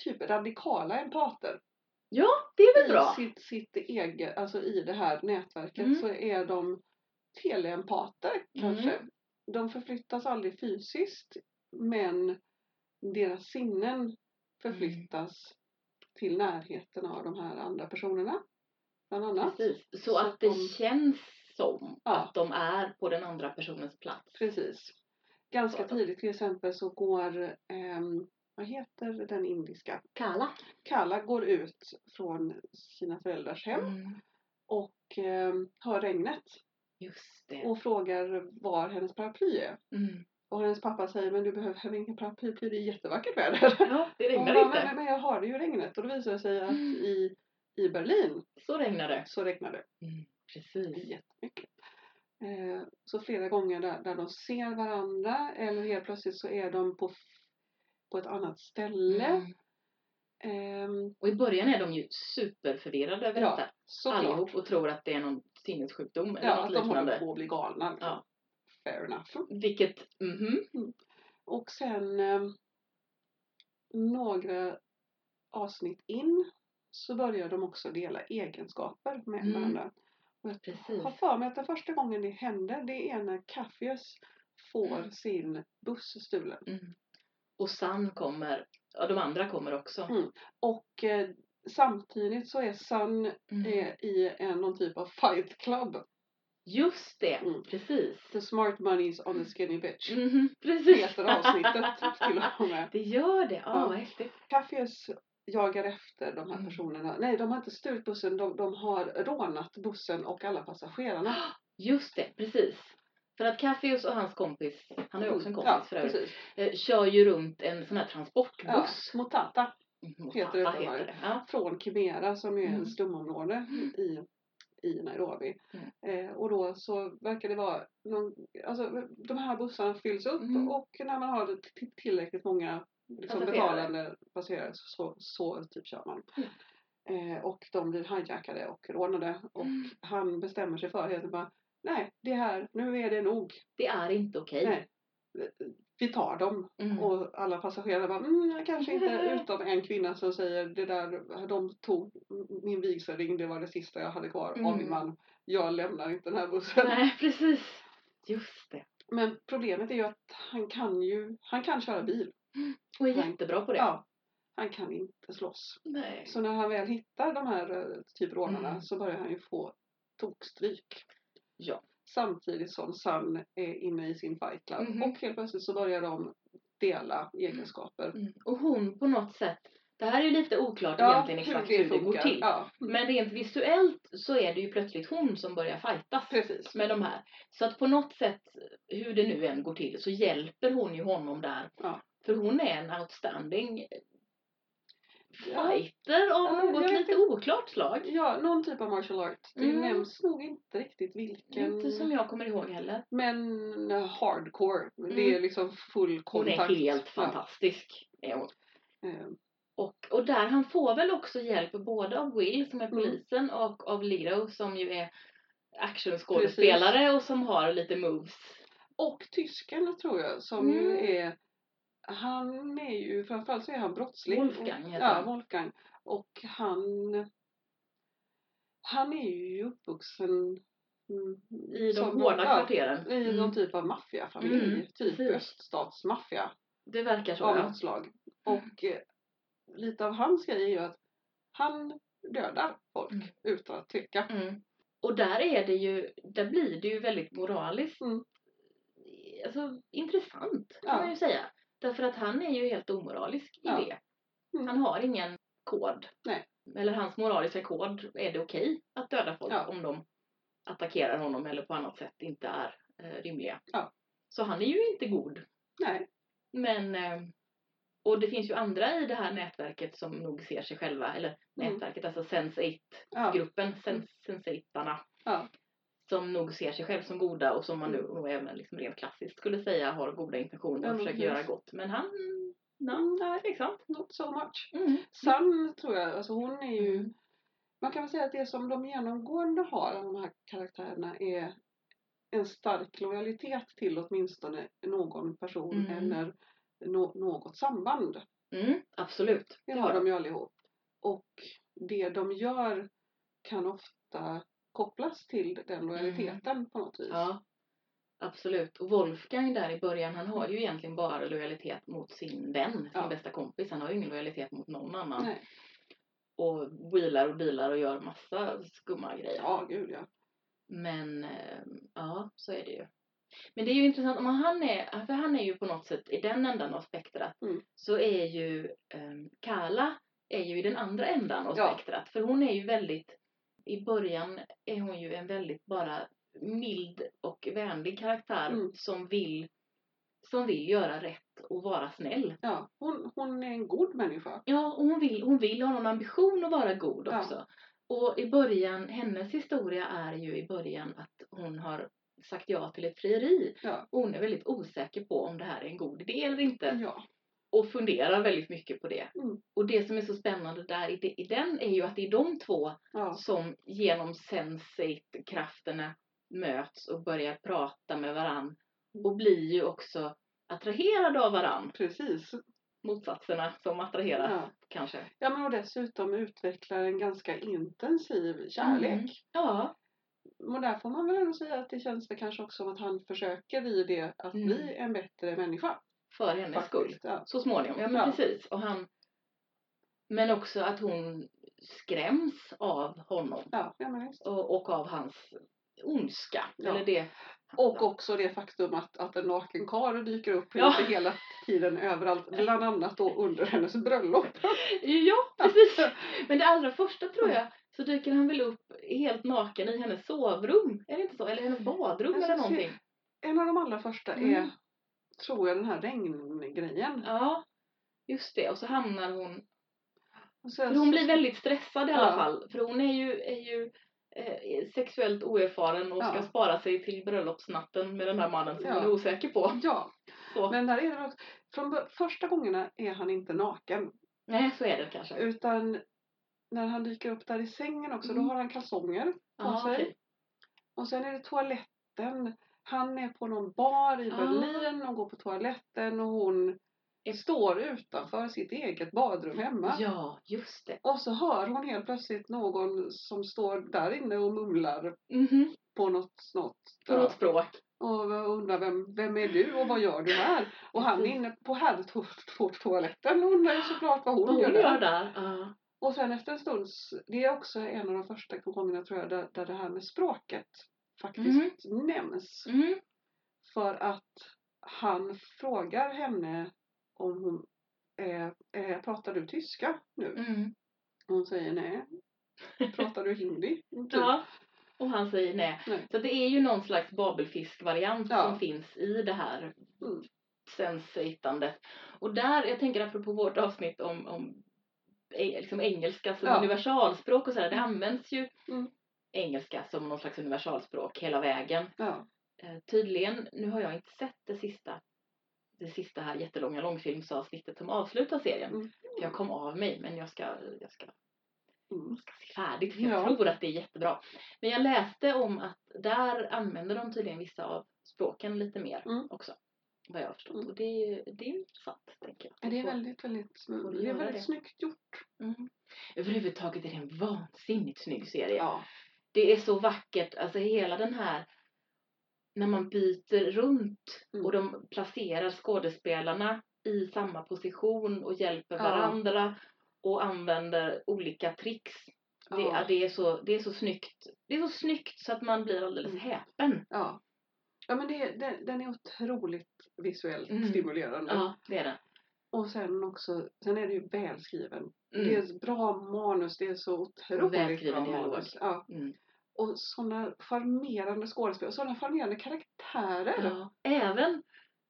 typ radikala empater. Ja, det är väl I bra. sitt, sitt eget, alltså i det här nätverket Mm. så är de teleempater kanske. De förflyttas aldrig fysiskt men deras sinnen förflyttas till närheten av de här andra personerna. Bland annat. Precis. Så, att det de- känns som Ja. att de är på den andra personens plats. Precis. Ganska tidigt till exempel så går, ehm, vad heter den indiska? Kala. Kalla går ut från sina föräldrars hem Mm. och ehm, hör regnet Just det. och frågar var hennes paraply är. Mm. Och hennes pappa säger men du behöver ingen paraply, det är jättevackert väder. Ja, det hon regnar bara, inte. men, jag hörde ju regnet och då visar det sig att Mm. i, i Berlin Så regnar det. så regnar det Mm. Precis. jättemycket. Eh, så flera gånger där, där de ser varandra eller helt plötsligt så är de på, på ett annat ställe. Mm. Ehm, Och i början är de ju superförvirrade över Ja, detta. såklart. Allihop och tror att det är någon sinnessjukdom eller Ja, något att de håller liknande. på att bli galna. liksom. Ja. Fair enough. Vilket, mhm. Och sen ehm, några avsnitt in så börjar de också dela egenskaper med Mm. varandra. Och jag Precis. har för mig att den första gången det händer det är när Caffius får Mm. sin buss stulen. Mm. Och San kommer, ja de andra kommer också. Mm. Och eh, samtidigt så är Sun Mm. eh, i en, någon typ av fight club. Just det, Mm. precis. The smart money's on the skinny bitch. Mhm, Precis. Heter avsnittet [LAUGHS] till och med. Det gör det, ja Ja. vad häftigt. Caffius jagar efter de här Mm. personerna. Nej, de har inte stulit bussen. De, de har rånat bussen och alla passagerarna. [GASPS] Just det, precis. För att Caffius och hans kompis, han har ju också en kompis ja, för övrigt, eh, kör ju runt en sån här Ja, transportbuss. Motata Mm, heter det heter det? Ja. från Kimera som är Mm. en slumområde i, i Nairobi. Mm. Eh, och då så verkar det vara någon, alltså de här bussarna fylls upp Mm. och när man har tillräckligt många liksom, betalande passagerare så, så typ kör man. Mm. Eh, och de blir hijackade och rånade och Mm. han bestämmer sig för helt bara nej, det här, nu är det nog. Det är inte okej. Nej. Vi tar dem. Mm. Och alla passagerare bara, mm, kanske inte, [LAUGHS] utom en kvinna som säger det där, de tog min vigselring, det var det sista jag hade kvar av Mm. min man. Jag lämnar inte den här bussen. Nej, precis. Just det. Men problemet är ju att han kan ju, han kan köra bil. [GASPS] Och är Nej. jättebra på det. Ja. Han kan inte slåss. Nej. Så när han väl hittar de här eh, typ rånarna Mm. så börjar han ju få tokstryk. Ja. Samtidigt som Sun är inne i sin fight club. Mhm. Och helt plötsligt så börjar de dela egenskaper. Mm. Och hon på något sätt, det här är ju lite oklart Ja, egentligen exakt hur det, går funkar. till. Ja, mm, Men rent visuellt så är det ju plötsligt hon som börjar fightas precis. med de här. Så att på något sätt, hur det nu än går till, så hjälper hon ju honom där. Ja. För hon är en outstanding Ja. fighter av Ja, något jag vet lite inte. oklart slag. Ja, någon typ av martial art. Det Mm. nämns nog inte riktigt vilken. Inte som jag kommer ihåg heller. Men eh, hardcore. Det Mm. är liksom full Hon kontakt. är helt fantastisk. Är hon. Eh, Och, och där han får väl också hjälp både av Will som är Mm. polisen och av Lito som ju är actionskådespelare och som har lite moves. Och tysken tror jag som ju Mm. är han är ju, framförallt så är han brottsling. Wolfgang heter Ja, han. Wolfgang. Och han han är ju uppvuxen mm, I de som- hårda ja, kvarteren. I Mm. någon typ av maffiafamilj. Mm, typ precis. öststatsmaffia Det verkar så. av Ja. något slag. Och eh, lite av hans grej är ju att han dödar folk Mm. utan att tveka. Mm. Och där är det ju, där blir det ju väldigt moraliskt. Mm. Alltså intressant kan Ja. man ju säga. Därför att han är ju helt omoralisk i Ja. det. Mm. Han har ingen kod. Nej. Eller hans moraliska kod är det okej att döda folk Ja. om de attackerar honom eller på annat sätt inte är eh, rimliga. Ja. Så han är ju inte god. Nej. Men eh, och det finns ju andra i det här nätverket som nog ser sig själva, eller Mm. nätverket, alltså Sense8-gruppen, Ja. Sense, Sense8-arna. Ja. Som nog ser sig själv som goda och som man nu nog även liksom rent klassiskt skulle säga har goda intentioner och men försöker göra gott. Men han, no, Mm, nej, tveksamt. Not so much. Mm. Sun tror jag, alltså hon är ju Mm. Man kan väl säga att det som de genomgående har, de här karaktärerna, är en stark lojalitet till åtminstone någon person Mm. eller nå- något samband. Mm, absolut. Det har de ju allihop. Och det de gör kan ofta kopplas till den lojaliteten på något vis. Mm. Ja, absolut. Och Wolfgang där i början, han har ju egentligen bara lojalitet mot sin vän, sin Ja. bästa kompis. Han har ju ingen lojalitet mot någon annan. Nej. Och wheelar och dealar och gör massa skumma grejer. Ja, gud ja. Men eh, ja, så är det ju. Men det är ju intressant, om han är, för han är ju på något sätt i den ändan av spektrat. Mm. Så är ju um, Kala är ju i den andra ändan av Ja. spektrat. För hon är ju väldigt, i början är hon ju en väldigt bara mild och vänlig karaktär Mm. som vill som vill göra rätt och vara snäll. ja hon, hon är en god människa. Ja, och hon vill, hon vill ha någon ambition att vara god Ja. också. Och i början, hennes historia är ju i början att hon har sagt ja till ett frieri. Ja. Och hon är väldigt osäker på om det här är en god idé eller inte. Ja. Och funderar väldigt mycket på det. Mm. Och det som är så spännande där i, i den är ju att det är de två ja. som genom sensate-krafterna möts och börjar prata med varann. Och blir ju också attraherade av varann. Precis. Motsatserna som attraheras Ja. kanske. ja, men och dessutom utvecklar en ganska intensiv kärlek. Mm. Ja, Och där får man väl ändå säga att det känns väl kanske också som att han försöker i det att Mm. bli en bättre människa. För hennes skull. Faktiskt. Ja. Så småningom, ja men Ja. precis. Och han, men också att hon skräms av honom. Ja. Och, och av hans ondska. Ja. Eller det. Och också det faktum att, att en naken karl dyker upp Ja. hela tiden överallt. [LAUGHS] Bland annat då under hennes bröllop. [LAUGHS] Ja, precis. Men det allra första tror jag så dyker han väl upp helt naken i hennes sovrum. Är det inte så? Eller hennes badrum Jag eller någonting. En av de allra första Mm. Tror jag, den här regngrejen. Ja, just det. Och så hamnar hon sen För hon så- blir väldigt stressad i alla Ja. fall. För hon är ju, är ju eh, sexuellt oerfaren och ska Ja. spara sig till bröllopsnatten med den här mannen som Ja. hon är osäker på. Ja, Så. men där är det också, från första gångerna är han inte naken. Nej, så är det kanske. Utan när han dyker upp där i sängen också, Mm. då har han kalsonger på Ja, sig. okej. Och sen är det toaletten. Han är på någon bar i Ah. Berlin och går på toaletten och hon står utanför sitt eget badrum hemma. Ja, just det. Och så hör hon helt plötsligt någon som står där inne och mumlar Mhm. på något, något, På något språk. och undrar vem, vem är du och vad gör du här? Och han är inne på herrtoaletten och undrar ju såklart vad hon, Vad gör, hon där. gör där. Ja. Och sen efter en stund, det är också en av de första gångerna tror jag där, där det här med språket faktiskt nämns. Mm. För att han frågar henne om hon eh, eh, pratar du tyska nu? Mm. Hon säger nej. [LAUGHS] Pratar du hindi? Typ. Ja. Och han säger nej. Nej. Så det är ju någon slags babelfisk-variant Ja. som finns i det här Mm. sensitandet. Och där, jag tänker apropå vårt avsnitt om, om eh, liksom engelska som Ja. universalspråk och sådär. Det används ju Mm. Engelska som någon slags universalspråk hela vägen. Ja. Eh, tydligen, nu har jag inte sett det sista det sista här jättelånga långfilmsavsnittet som avslutar serien. Mm. Jag kom av mig men jag ska, jag ska Mm. ska se färdigt för jag Ja. tror att det är jättebra. Men jag läste om att där använder de tydligen vissa av språken lite mer Mm. också. Vad jag har förstått. Mm. Och det, är- det är intressant tänker jag. Ja, Det är väldigt, väldigt, det är väldigt det? snyggt gjort. Mm. Överhuvudtaget är det en vansinnigt snygg serie. Ja. Det är så vackert, alltså hela den här när man byter runt Mm. och de placerar skådespelarna i samma position och hjälper Ja. varandra och använder olika tricks. Det, Ja. ja, det, är så, det är så snyggt. Det är så snyggt så att man blir alldeles Mm. häpen. Ja. Ja men det, det, den är otroligt visuellt Mm. stimulerande. Ja, det är det. Och sen också, sen är det ju välskriven. Mm. Det är bra manus, det är så otroligt välskriven bra dialog. manus. Ja. Mm. Och sådana charmerande skådespel, sådana charmerande karaktärer. Ja. Även,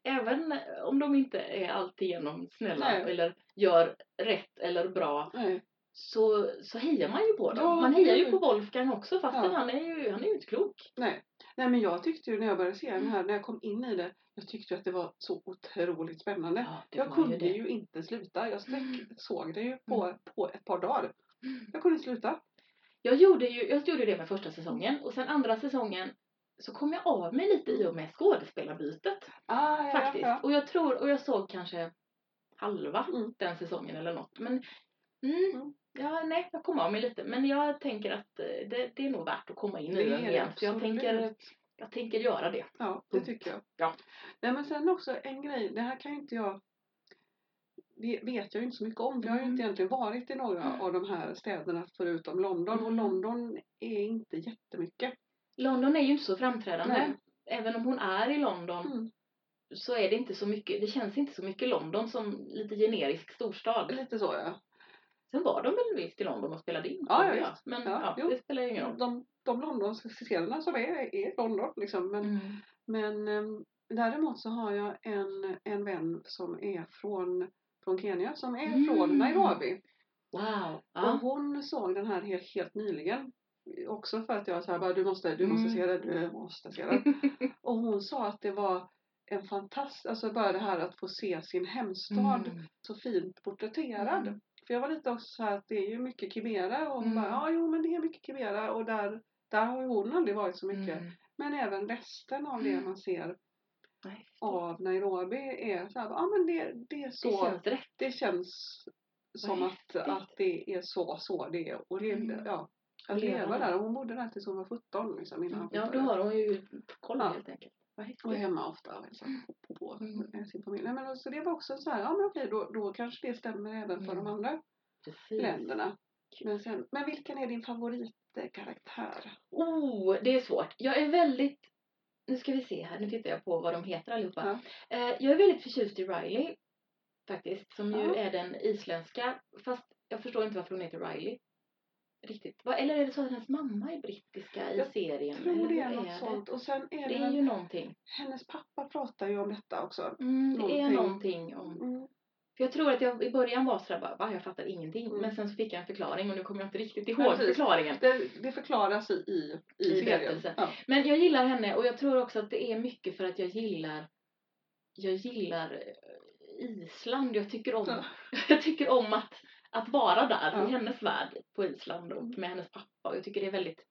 även om de inte är alltigenom snälla Nej. eller gör rätt eller bra Nej. så, så hejar man ju på dem. Ja, man hejar ju på Wolfgang också fastän Ja. han är ju han är ju inte klok. Nej. Nej men jag tyckte ju när jag började se den här, när jag kom in i det, jag tyckte att det var så otroligt spännande. Jag kunde ju ju inte sluta. Jag sträck, Mm. såg det ju på, på ett par dagar. Jag kunde inte sluta. Jag gjorde ju jag gjorde det med första säsongen och sen andra säsongen så kom jag av mig lite i och med skådespelarbytet Ah, ja, faktiskt. Ja, Och jag tror, och jag såg kanske halva Mm. den säsongen eller något. Men mm, Mm. ja, nej, jag kom av mig lite. Men jag tänker att eh, det, det är nog värt att komma in i Det den igen. Så jag tänker, jag tänker göra det. ja, det tycker jag. Ja. Nej men sen också en grej, det här kan ju inte jag vet jag ju inte så mycket om. Jag har ju Mm. inte egentligen varit i några Mm. av de här städerna förutom London. Och Mm. London är inte jättemycket. London är ju inte så framträdande. Nej. Även om hon är i London Mm. så är det inte så mycket, det känns inte så mycket London som lite generisk storstad. Lite så ja. Sen var de väl visst i London och spelade in Ja, ja. Men Ja, ja, det spelar ju ingen roll. De, de Londonska scenerna som är, är London liksom. Men, Mm. men ehm, däremot så har jag en, en vän som är från, från Kenya som är Mm. från Nairobi. Wow. Och hon såg den här helt, helt nyligen. Också för att jag sa bara du måste, du måste Mm. se det, du måste se det. [LAUGHS] och hon sa att det var en fantastisk, alltså bara det här att få se sin hemstad Mm. så fint porträtterad. Mm. För jag var lite också så här att det är ju mycket Kibera och hon Mm. bara ja jo men det är mycket Kibera och där, där har ju hon aldrig varit så mycket. Mm. Men även resten av det Mm. man ser Nej, av Nairobi är så här, ja men det, det är så, Det känns rätt. det känns som att, att det är så, så det är. Och det, Mm. ja, att leva leva där. Hon bodde där tills hon var 17 liksom, innan hon Ja, då har hon ju koll Ja. helt enkelt. Och hemma ofta hälsar på, på Mm. sin familj. Nej, men så det var också så här, ja men okej då, då kanske det stämmer även för Mm. de andra Precis. länderna. Men, sen, men vilken är din favoritkaraktär? Oh, det är svårt. Jag är väldigt... Nu ska vi se här, nu tittar jag på vad de heter allihopa. Eh, jag är väldigt förtjust i Riley. Faktiskt, som ju Ja. är den isländska. Fast jag förstår inte varför hon heter Riley. Riktigt. Va, eller är det så att hennes mamma är brittiska i Jag serien? tror eller det är något sånt. Och sen är Det det, är väl, ju någonting. hennes pappa pratar ju om detta också. Mm, det är Någonting. någonting om... Mm. För jag tror att jag i början var sådär bara, va? Jag fattar ingenting. Mm. Men sen så fick jag en förklaring och nu kommer jag inte riktigt ihåg precis. förklaringen. Det, det förklaras i, i, i, I serien. Ja. Men jag gillar henne och jag tror också att det är mycket för att jag gillar jag gillar eh, Island. Jag tycker om, Ja. [LAUGHS] jag tycker om att, att vara där Ja. i hennes värld på Island och Mm. med hennes pappa. Och jag tycker det är väldigt,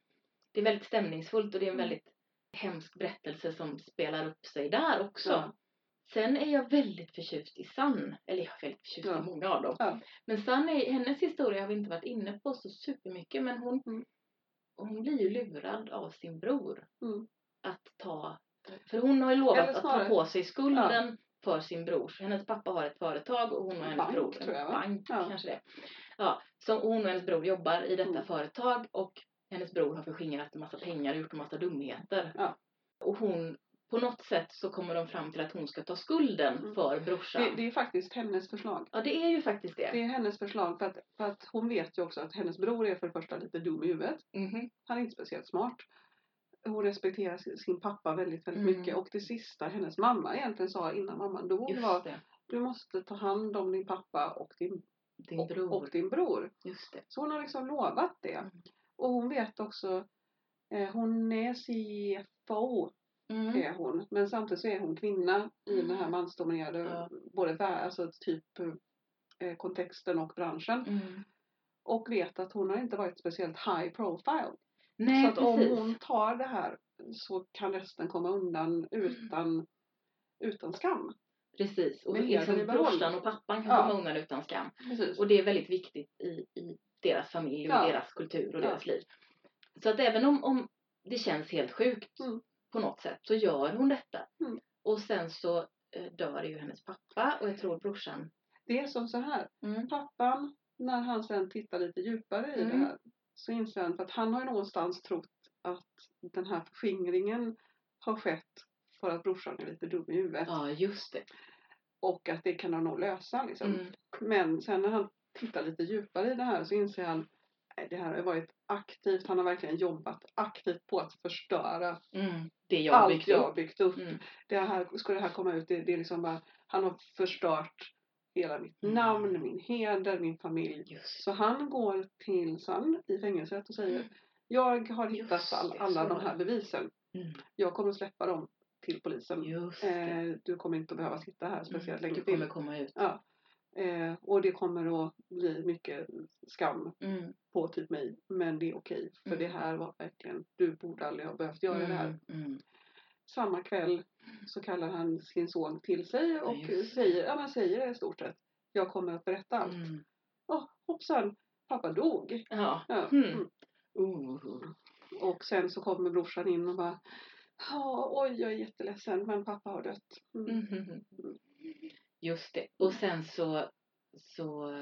det är väldigt stämningsfullt och det är en Mm. väldigt hemsk berättelse som spelar upp sig där också. Ja. Sen är jag väldigt förtjust i Sann. Eller jag är väldigt förtjust Ja. i många av dem. Ja. Men Sann, är, hennes historia har vi inte varit inne på så supermycket. Men hon, Mm. hon blir ju lurad av sin bror Mm. att ta... För hon har ju lovat att ta på sig skulden för sin bror. Hennes pappa har ett företag och hon och hennes Bank, bror tror jag, va? bank Ja. kanske det. Ja, så hon och hennes bror jobbar i detta Mm. företag och hennes bror har förskingrat en massa pengar och gjort en massa dumheter. Ja. Och hon, på något sätt så kommer de fram till att hon ska ta skulden Mm. för brorsan. Det, det är faktiskt hennes förslag. Ja, det är ju faktiskt det. Det är hennes förslag för att, för att hon vet ju också att hennes bror är för det första lite dum i huvudet. Mhm. Han är inte speciellt smart. Hon respekterar sin- sin pappa väldigt, väldigt Mm. mycket. Och det sista hennes mamma egentligen sa innan mamman dog Just var det. du måste ta hand om din pappa och din, Din och, bror. och din bror. Just det. Så hon har liksom lovat det. Mm. Och hon vet också, eh, hon är CFO Mm. är hon. Men samtidigt så är hon kvinna i den här mansdominerade, Ja. både alltså typ eh, kontexten och branschen. Mm. Och vet att hon har inte varit speciellt high profile. Nej, så att om precis. hon tar det här så kan resten komma undan utan, utan skam. Precis. Och liksom brorsan och pappan kan Ja. komma undan utan skam. Precis. Och det är väldigt viktigt i, i deras familj och Ja. deras kultur och Ja. deras liv. Så att även om, om det känns helt sjukt Mm. På något sätt så gör hon detta. Mm. Och sen så eh, dör ju hennes pappa och jag tror brorsan. Det är som så här. Mm. Pappan, när han sen tittar lite djupare i Mm. det här så inser han, för att han har ju någonstans trott att den här förskingringen har skett för att brorsan är lite dum i huvudet. Ja, just det. Och att det kan han nog lösa liksom. Mm. Men sen när han tittar lite djupare i det här så inser han det här har varit aktivt, han har verkligen jobbat aktivt på att förstöra Mm. Det jag allt jag har byggt upp. Mm. Det här, ska det här komma ut, det, det är liksom bara, han har förstört hela mitt Mm. namn, min heder, min familj. Just Så han går till San i fängelset och säger Jag har Just hittat all, alla de här bevisen. Mm. Jag kommer släppa dem till polisen. Eh, du kommer inte att behöva sitta här speciellt Mm. länge till. kommer komma ut. Ja. Eh, och det kommer att bli mycket skam Mm. på typ mig. Men det är okej. För Mm. det här var verkligen, du borde aldrig ha behövt göra det här. Mm. Mm. Samma kväll så kallar han sin son till sig och det. säger, ja men säger i stort sett. Jag kommer att berätta allt. Mm. Åh, hoppsan, pappa dog. Ja. Ja. Mm. Mm. Uh. Och sen så kommer brorsan in och bara Ja, oj jag är jätteledsen men pappa har dött. Mm. Just det. Och sen så, så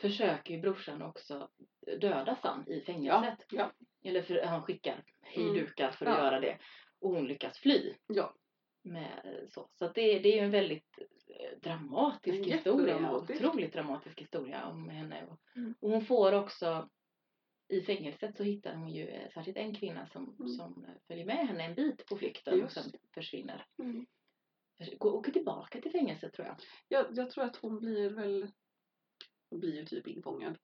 försöker ju brorsan också döda Sam i fängelset. Ja, Eller för, han skickar hejdukar för att Ja. göra det. Och hon lyckas fly. ja. Med, så så det, det är ju en väldigt eh, dramatisk En historia. Otroligt dramatisk historia om henne. Och, Mm. och hon får också i fängelset så hittar hon ju eh, särskilt en kvinna som, Mm. som följer med henne en bit på flykten Just och sen försvinner. Mm. Går, åker tillbaka till fängelset tror jag. Jag, jag tror att hon blir väl Hon blir ju typ infångad.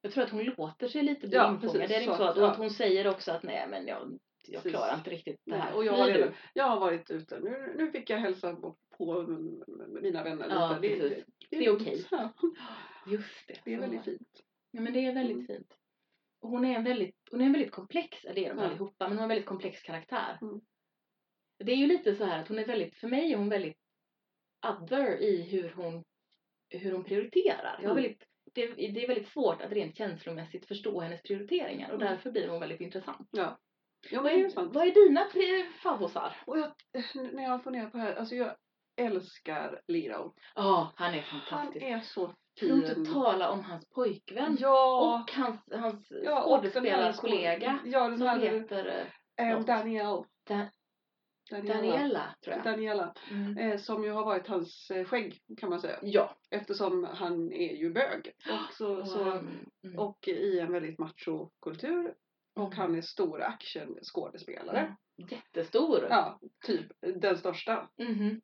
Jag tror att hon låter sig lite bli Ja, infångad. precis, det är inte så att, och att hon säger också att nej men jag, jag Precis. klarar inte riktigt det här. Nej, och jag har, redan, jag har varit ute. Nu, nu fick jag hälsa på, på mina vänner Ja, lite. precis. Det är okej. Ja, Just det. det är väldigt fint. Ja men det är väldigt Mm. fint. Och hon är en väldigt, hon är en väldigt komplex, det är de Ja. allihopa, men hon har en väldigt komplex karaktär. Mm. Det är ju lite så här att hon är väldigt, för mig är hon väldigt other i hur hon, hur hon prioriterar. Jag har Mm. väldigt, det, det är väldigt svårt att rent känslomässigt förstå hennes prioriteringar och Mm. därför blir hon väldigt intressant. Ja. Ja Vad är vad är dina favosar? Och jag, när jag funderar på det här, alltså jag älskar Leo. Ja, han är Han fantastisk. är så fin. inte tala om hans pojkvän? Ja! Och hans, hans ja, skådespelarkollega skåd- Ja, den som här heter eh, eh. Danielle. Da- Daniela. Daniela, tror jag. Daniela. Mm. Eh, som ju har varit hans eh, skägg kan man säga. Ja. Eftersom han är ju bög. Och, så, Och, så, mm. och i en väldigt machokultur. Och Mm. han är stor actionskådespelare. Mm. Jättestor. Ja, typ den största. Mhm.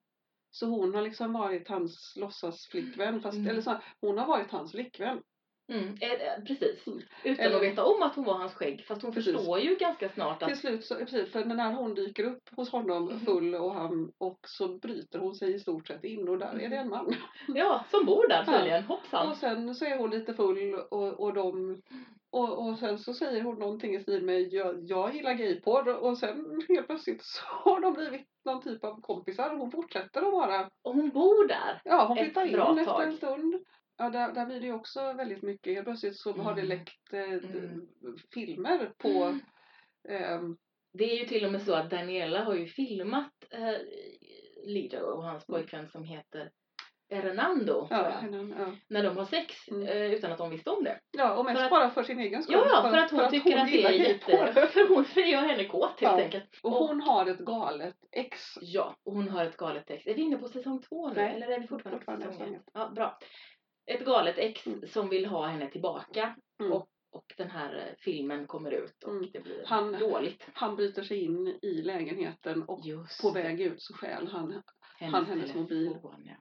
Så hon har liksom varit hans låtsasflickvän. Fast, Mm. Eller så, hon har varit hans flickvän. Mm. Eh, eh, precis. Mm. Utan Eller- att veta om att hon var hans skägg. Fast hon Precis. förstår ju ganska snart att Till slut så, precis, för när hon dyker upp hos honom Mhm. full och han och så bryter hon sig i stort sett in och där är det en man. [LAUGHS] ja, som bor där Ja. tydligen. Hoppsan. Och sen så är hon lite full och, och de Och, och sen så säger hon någonting i stil med jag, jag gillar gayporr och sen helt plötsligt så har de blivit någon typ av kompisar och hon fortsätter att vara, Och hon bor där. ja hon flyttar in efter en stund. Ja, där, där blir det ju också väldigt mycket. Helt plötsligt så har det Mm. läckt eh, Mm. filmer på ehm, Det är ju till och med så att Daniela har ju filmat eh, Lido och hans Mm. pojkvän som heter Hernando, ja, henne, ja. när de har sex Mm. eh, utan att de visste om det. ja, och mest För att- bara för sin egen skull. Ja, ja, för att hon tycker att det är jätte... [LAUGHS] För hon för gör henne kåt helt Ja. enkelt. Och hon har ett galet ex. Ja, och hon har ett galet ex. Är vi inne på säsong två nu? Nej, Eller är vi fortfarande, fortfarande på säsong ett? Ja, bra. Ett galet ex Mm. som vill ha henne tillbaka. Mm. Och, och den här eh, filmen kommer ut och Mm. det blir Han- dåligt. Han bryter sig in i lägenheten och Just på väg ut så stjäl han hennes, han hennes mobil. Ja.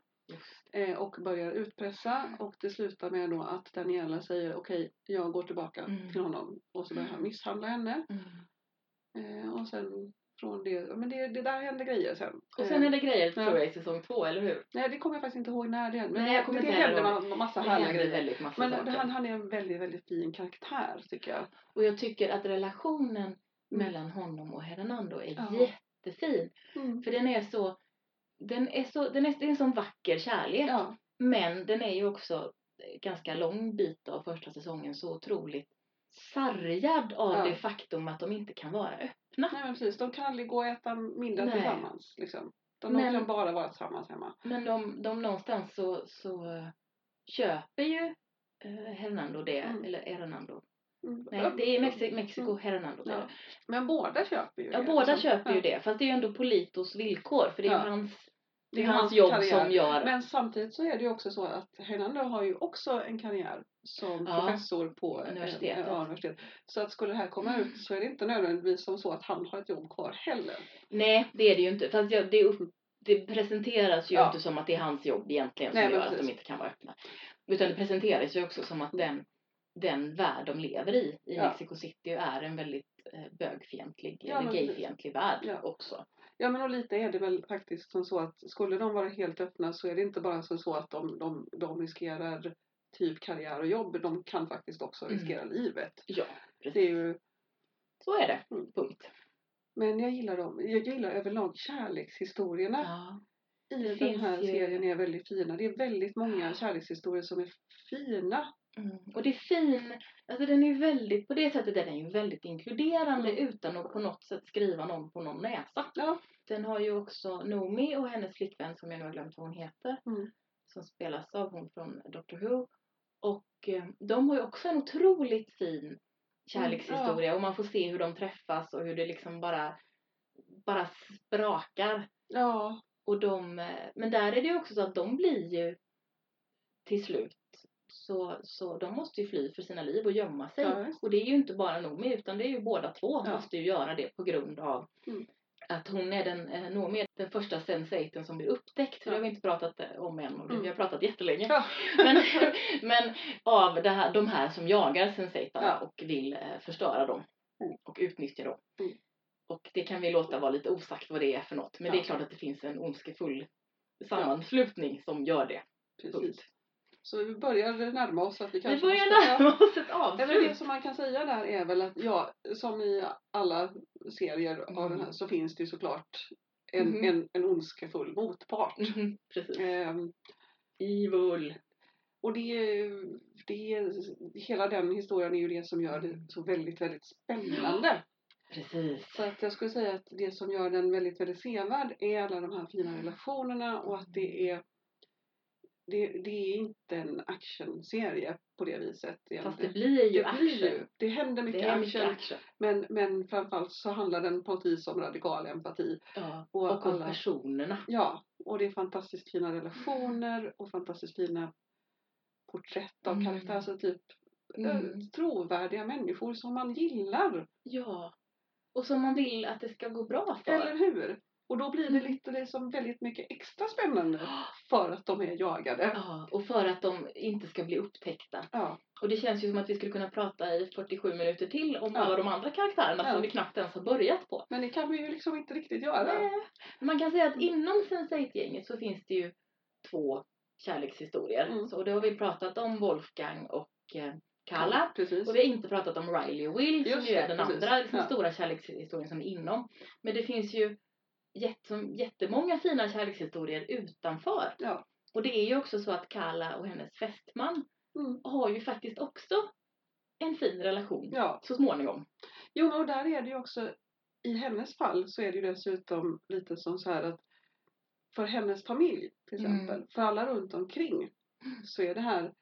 Eh, och börjar utpressa och det slutar med då att Daniela säger okej, jag går tillbaka Mm. till honom och så börjar han Mm. misshandla henne. Mm. eh, och sen från det, men det, det där händer grejer sen. Och sen är det grejer tror jag i säsong två, eller hur? Nej, det kommer jag faktiskt inte ihåg när det händer. Men Nej, jag kommer det, det inte heller händer ma- massa Det härliga grejer. väldigt massa Men saker. han, han är en väldigt, väldigt fin karaktär tycker jag. Och jag tycker att relationen mellan honom och Hernando är Ja. jättefin. Mm. För den är så, den är så, den är, det är en sån vacker kärlek. Ja, Men den är ju också ganska lång bit av första säsongen så otroligt sargad av Ja. det faktum att de inte kan vara öppna. Nej men precis. De kan aldrig gå och äta middag Nej. tillsammans. Liksom. De, Men- de kan bara vara tillsammans hemma. Men de, de någonstans så, så eh, köper ju eh, Hernando det, Mm. eller Hernando. Mm. Nej, det är Mexi Mm. Mexiko Hernando. Ja. Ja. Men båda köper ju Ja, det, båda liksom. köper ju Ja. det. Fast det är ju ändå Politos villkor. För det är Ja. hans, Det är hans, hans jobb karriär. som gör... Men samtidigt så är det ju också så att Hernando har ju också en karriär som Ja, professor på universitetet. ja, universitet. Så att skulle det här komma ut så är det inte nödvändigtvis som så att han har ett jobb kvar heller. Nej, det är det ju inte. Fast det, upp, det presenteras ju Ja. inte som att det är hans jobb egentligen som Nej, gör att de precis. inte kan vara öppna. Utan det presenteras ju också som att den, den värld de lever i, i Ja. Mexico City, är en väldigt eh, bögfientlig, Ja, eller precis. gayfientlig värld också. Ja men och lite är det väl faktiskt som så att skulle de vara helt öppna så är det inte bara som så att de, de, de riskerar typ karriär och jobb. De kan faktiskt också Mm. riskera livet. Ja, Det är precis. ju, Så är det. Mm. Punkt. men jag gillar dem. Jag gillar överlag kärlekshistorierna Ja. i den här ju- serien är väldigt fina. Det är väldigt många kärlekshistorier som är fina. Mm. Och det är fin, alltså den är väldigt, på det sättet är den ju väldigt inkluderande Mm. utan att på något sätt skriva någon på någon näsa. Ja. Den har ju också Nomi och hennes flickvän som jag nu har glömt vad hon heter. Mm. Som spelas av hon från Doctor Who. Och eh, de har ju också en otroligt fin kärlekshistoria och man får se hur de träffas och hur det liksom bara, bara sprakar. Ja. Och de, eh, men där är det ju också så att de blir ju till slut så, så de måste ju fly för sina liv och gömma sig. Ja, och det är ju inte bara Nomi utan det är ju båda två Ja. måste ju göra det på grund av Mm. att hon är den, eh, Nomi är den första sensaten som blir upptäckt. För det Ja. har vi inte pratat eh, om än och det, Mm. vi har pratat jättelänge. Ja. [LAUGHS] Men, men av det här, de här som jagar sensatarna Ja. och vill eh, förstöra dem Mm. och utnyttja dem. Mm. Och det kan vi låta vara lite osagt vad det är för något. Men det är Ja. klart att det finns en ondskefull sammanslutning som gör det. Precis. Punkt. Så vi börjar närma oss att vi Vi kanske börjar måste- närma oss ett Ja, men det avslut. som man kan säga där är väl att ja, som i alla serier av Mm. den här så finns det ju såklart en, Mhm. en, en ondskefull motpart. Mhm, Precis. Ehm, Evil. och det, det, hela den historien är ju det som gör det så väldigt, väldigt spännande. Precis. Så att jag skulle säga att det som gör den väldigt, väldigt sevärd är alla de här fina relationerna och att det är det, det är inte en actionserie på det viset. Fast det egentligen. blir ju det action. blir ju, det händer mycket det action. mycket action. Men, men framförallt så handlar den på något vis om radikal empati. Ja. Och Och om alla- personerna. Ja, och det är fantastiskt fina relationer och fantastiskt fina porträtt av Mm. karaktärer. Alltså typ eh, Mm. trovärdiga människor som man gillar. Ja. Och som man vill att det ska gå bra för. Eller hur? Och då blir det Mm. lite liksom väldigt mycket extra spännande [GASPS] för att de är jagade. Ja, och för att de inte ska bli upptäckta. Ja, Och det känns ju som att vi skulle kunna prata i 47 minuter till om Ja. alla de andra karaktärerna Ja. som vi knappt ens har börjat på. men det kan vi ju liksom inte riktigt göra. Nej. Man kan säga att inom Sense8-gänget så finns det ju två kärlekshistorier. Mm. Så då har vi pratat om Wolfgang och eh, Kala. Precis. Och vi har inte pratat om Riley och Will som Just ju är den precis. andra liksom, Ja. stora kärlekshistorien som är inom. Men det finns ju jättemånga fina kärlekshistorier utanför. Ja. Och det är ju också så att Kala och hennes fästman Mm. har ju faktiskt också en fin relation Ja. så småningom. Jo, och där är det ju också, i hennes fall så är det ju dessutom lite som så här att för hennes familj till Mm. exempel, för alla runt omkring så är det här,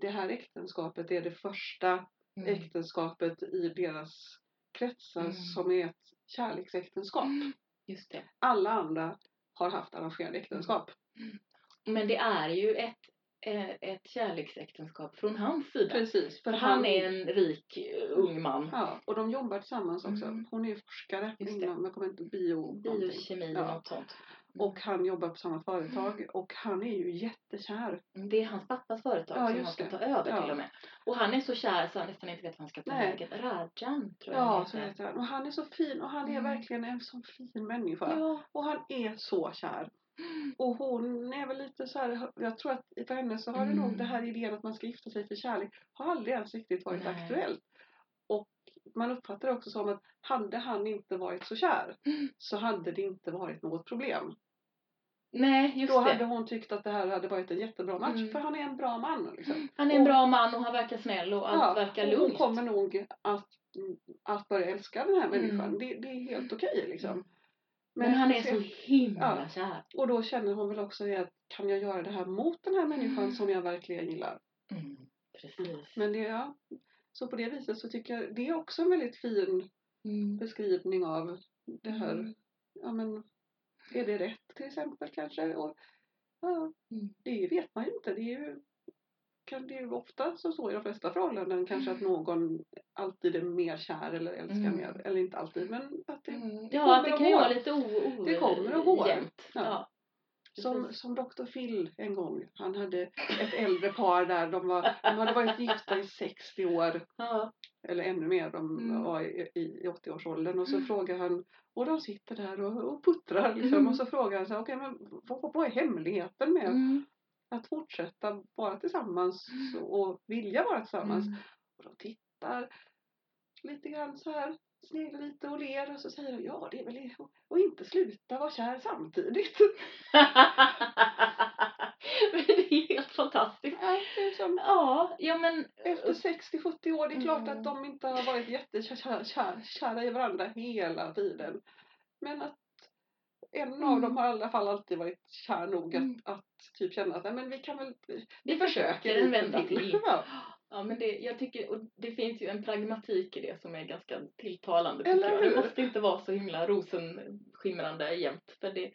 det här äktenskapet är det första Mm. äktenskapet i deras kretsar Mm. som är ett kärleksäktenskap. Just det. Alla andra har haft arrangerade äktenskap. Men det är ju ett, eh, ett kärleksäktenskap från hans sida. Precis, För han är en rik eh, ung man. Ja, och de jobbar tillsammans också. Mm. Hon är forskare Just inom, jag kommer inte bio. Biokemi Ja. och något sånt. Mm. Och han jobbar på samma företag och han är ju jättekär. Det är hans pappas företag Ja, som han ska det. ta över Ja. till och med. Och han är så kär så han nästan inte vet vad han ska ta vägen. Rajan tror jag Ja, så heter. han. Och han är så fin och han är Mm. verkligen en sån fin människa. Ja. Och han är så kär. Och hon är väl lite så här, jag tror att för henne så har det Mm. nog det här idén att man ska gifta sig för kärlek har aldrig ens riktigt varit Nej. aktuellt. Och man uppfattar det också som att hade han inte varit så kär Mm. så hade det inte varit något problem. Nej, just Då det. hade hon tyckt att det här hade varit en jättebra match Mm. för han är en bra man. Liksom. Han är en Och- bra man och han verkar snäll och allt verkar och hon lugnt. kommer nog att, att börja älska den här människan. Mm. Det, det är helt okej liksom. Men han är så himla Ja. kär. Och då känner hon väl också det att kan jag göra det här mot den här människan Mm. som jag verkligen gillar? Mm, precis. Men det, ja. Så på det viset så tycker jag det är också en väldigt fin Mm. beskrivning av det här. Mm. Ja men, är det rätt till exempel kanske? Och, ja, Mm. det vet man ju inte. Det är ju, kan det ju ofta så, så i de flesta förhållanden kanske att någon alltid är mer kär eller älskar Mm. mer. Eller inte alltid men att det, Mm. det Ja, att det kan ju vara lite o, o, Det kommer och går. Ja. Ja. Som, som Dr. Phil en gång. Han hade ett äldre par där. De, var, de hade varit gifta i 60 år. Ja. Eller ännu mer. De Mm. var i, i, i 80-årsåldern. Och så Mm. frågar han. Och de sitter där och, och puttrar. Liksom, Mm. Och så frågar han så okej men vad, vad är hemligheten med Mm. att fortsätta vara tillsammans och vilja vara tillsammans? Mm. Och de tittar lite grann så här. Sneglar lite och ler och så säger de ja det är väl det. Och inte sluta vara kär samtidigt. [LAUGHS] men det är helt fantastiskt. Ja, det är som, Ja, ja men Efter 60-70 år, det är klart Mm. att de inte har varit jättekära kära, kära i varandra hela tiden. Men att en av Mm. dem har i alla fall alltid varit kär nog att, Mm. att typ känna att nej, men vi kan väl vi försöker lite en vända till. [LAUGHS] Ja. Ja men det, jag tycker, och det finns ju en pragmatik i det som är ganska tilltalande Eller jag. Det hur? måste inte vara så himla rosenskimrande jämt. För det,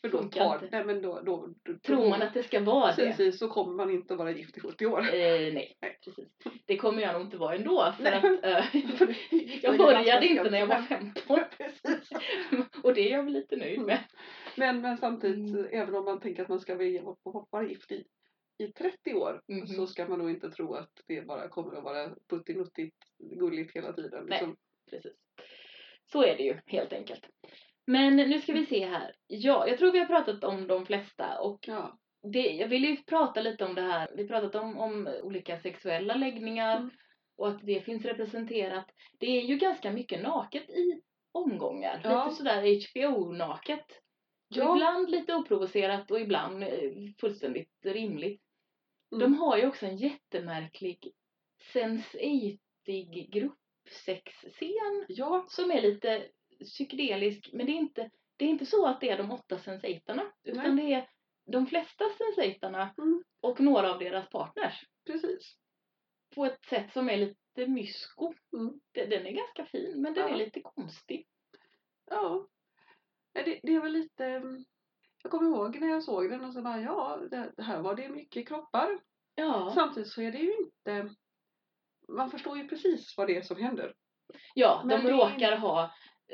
För då tar, nej men då, då, då tror man att det ska vara det. Precis, så kommer man inte att vara gift i 70 år. Eh, nej, Nej. precis. Det kommer jag nog inte vara ändå. För Nej. att, eh, [LAUGHS] jag började inte när jag var men- 15. [LAUGHS] Precis. [LAUGHS] Och det är jag väl lite nöjd med. Men, men samtidigt, Mm. även om man tänker att man ska vara gift i, i 30 år Mhm. så ska man nog inte tro att det bara kommer att vara puttinuttigt gulligt hela tiden. Nej. Liksom. Precis. Så är det ju helt enkelt. Men nu ska vi se här. Ja, jag tror vi har pratat om de flesta och Ja. det, jag vill ju prata lite om det här. Vi har pratat om, om olika sexuella läggningar Mm. och att det finns representerat. Det är ju ganska mycket naket i omgångar. Ja. Lite sådär HBO-naket. Ja. Ibland lite oprovocerat och ibland eh, fullständigt rimligt. Mm. De har ju också en jättemärklig sense gruppsexscen ja, som är lite psykedelisk. Men det är inte, det är inte så att det är de åtta senseitarna. Utan det är de flesta senseitarna Mm. och några av deras partners. precis. På ett sätt som är lite mysko. Mm. Den är ganska fin men den Ja. är lite konstig. Ja. Nej, Det, det är väl lite... Jag kommer ihåg när jag såg den och så bara ja, det, här var det mycket kroppar. Ja, Samtidigt så är det ju inte... Man förstår ju precis vad det är som händer. ja Men de, är råkar ha,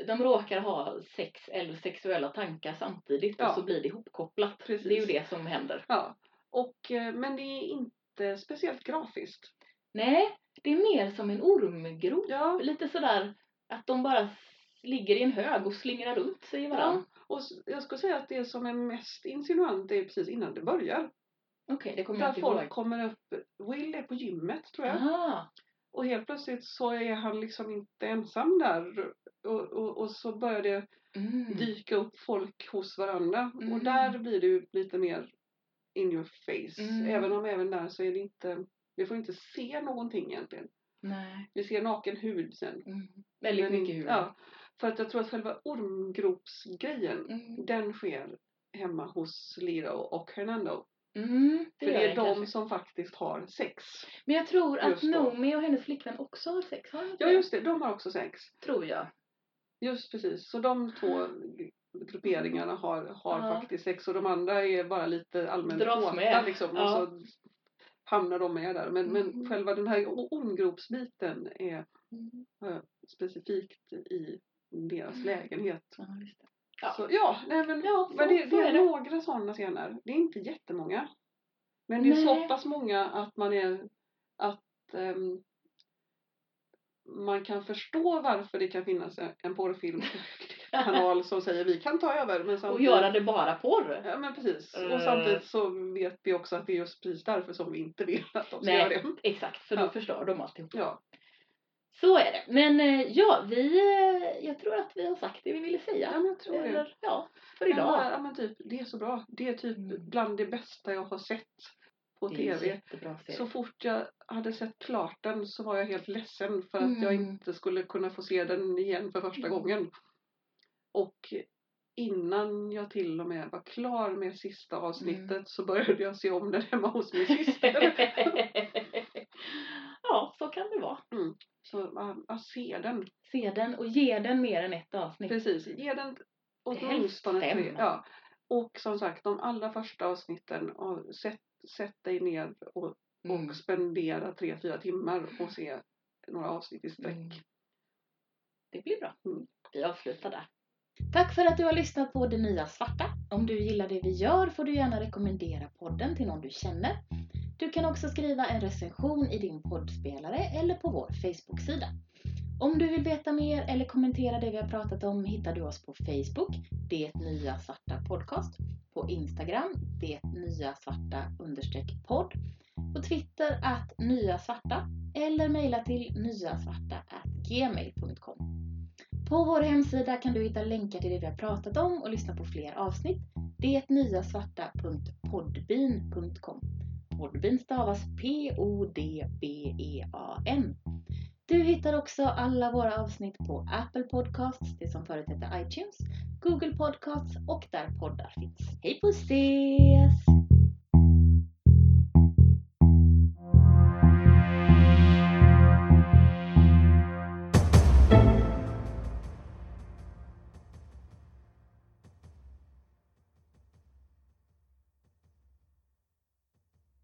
de råkar ha sex eller sexuella tankar samtidigt Ja. och så blir det ihopkopplat. Precis. Det är ju det som händer. Ja. Och, eh, men det är inte speciellt grafiskt. Nej, det är mer som en ormgrop. Ja, Lite sådär att de bara ligger i en hög och slingrar runt sig i varandra. Och jag skulle säga att det som är mest insinuant är precis innan det börjar. Okej, det kommer jag Där inte folk ihåg. kommer upp. Will är på gymmet tror jag. Aha. Och helt plötsligt så är han liksom inte ensam där. Och, och, och så börjar det Mm. dyka upp folk hos varandra. Mm. Och där blir det ju lite mer in your face. Mm. Även om även där så är det inte, vi får inte se någonting egentligen. Nej. Vi ser naken hud sen. Mm. Väldigt Men- mycket hud. Ja, för att jag tror att själva ormgropsgrejen, Mm. den sker hemma hos Liro och Hernando. Mm, det För det är de kanske. som faktiskt har sex. Men jag tror att. Noomi och hennes flickvän också har sex. Har de Ja just det, de har också sex. Tror jag. Just precis, så de två grupperingarna har, har Ja. faktiskt sex och de andra är bara lite allmänt Dras med. liksom. Ja. Och så hamnar de med där. Men, men Mm. själva den här ormgropsbiten är Mm. eh, specifikt i deras Mm. lägenhet. Ja, det. Ja. Så, ja, nej, men, Ja, så- men det, så det är det. några sådana scener. Det är inte jättemånga. Men det är Nej. så pass många att man är att ehm, man kan förstå varför det kan finnas en, porrfilmkanal [LAUGHS] som säger vi kan ta över. Men Och samtidigt, göra det bara porr. Ja men precis. Eh. Och samtidigt så vet vi också att det är just precis därför som vi inte vill att de ska Nej. göra det. Exakt, för då Ja. förstör de alltihop. Ja, Så är det. Men eh, ja, vi, eh, jag tror att vi har sagt det vi ville säga. ja men jag tror det. Eller, ja, för Men bara, idag. ja, men typ, det är så bra. Det är typ bland det bästa jag har sett på Det TV. Så fort jag hade sett klart den så var jag helt ledsen för att jag Mm. inte skulle kunna få se den igen för första Mm. gången. Och innan jag till och med var klar med sista avsnittet Mm. så började jag se om den hemma hos min syster. [LAUGHS] [LAUGHS] ja, så kan det vara. så ja, ja, se den. Se den och ge den mer än ett avsnitt. Precis, ge den åtminstone tre. Ja. Och som sagt, de allra första avsnitten, av, sätt, sätt dig ner och, Mm. och spendera tre, fyra timmar och se några avsnitt i sträck. Mm. Det blir bra. Mm. Vi avslutar där. Tack för att du har lyssnat på Det Nya Svarta. Om du gillar det vi gör får du gärna rekommendera podden till någon du känner. Du kan också skriva en recension i din poddspelare eller på vår Facebook-sida. Om du vill veta mer eller kommentera det vi har pratat om hittar du oss på Facebook, Det Nya Svarta Podcast, på Instagram, Det Nya Svarta podd, på Twitter att Nya Svarta eller mejla till nyasvarta gmail.com. På vår hemsida kan du hitta länkar till det vi har pratat om och lyssna på fler avsnitt. Det är nyasvarta.podbean.com. Podbean stavas P-O-D-B-E-A-N. Du hittar också alla våra avsnitt på Apple Podcasts, det som förut hette iTunes, Google Podcasts och där poddar finns. Hej på ses!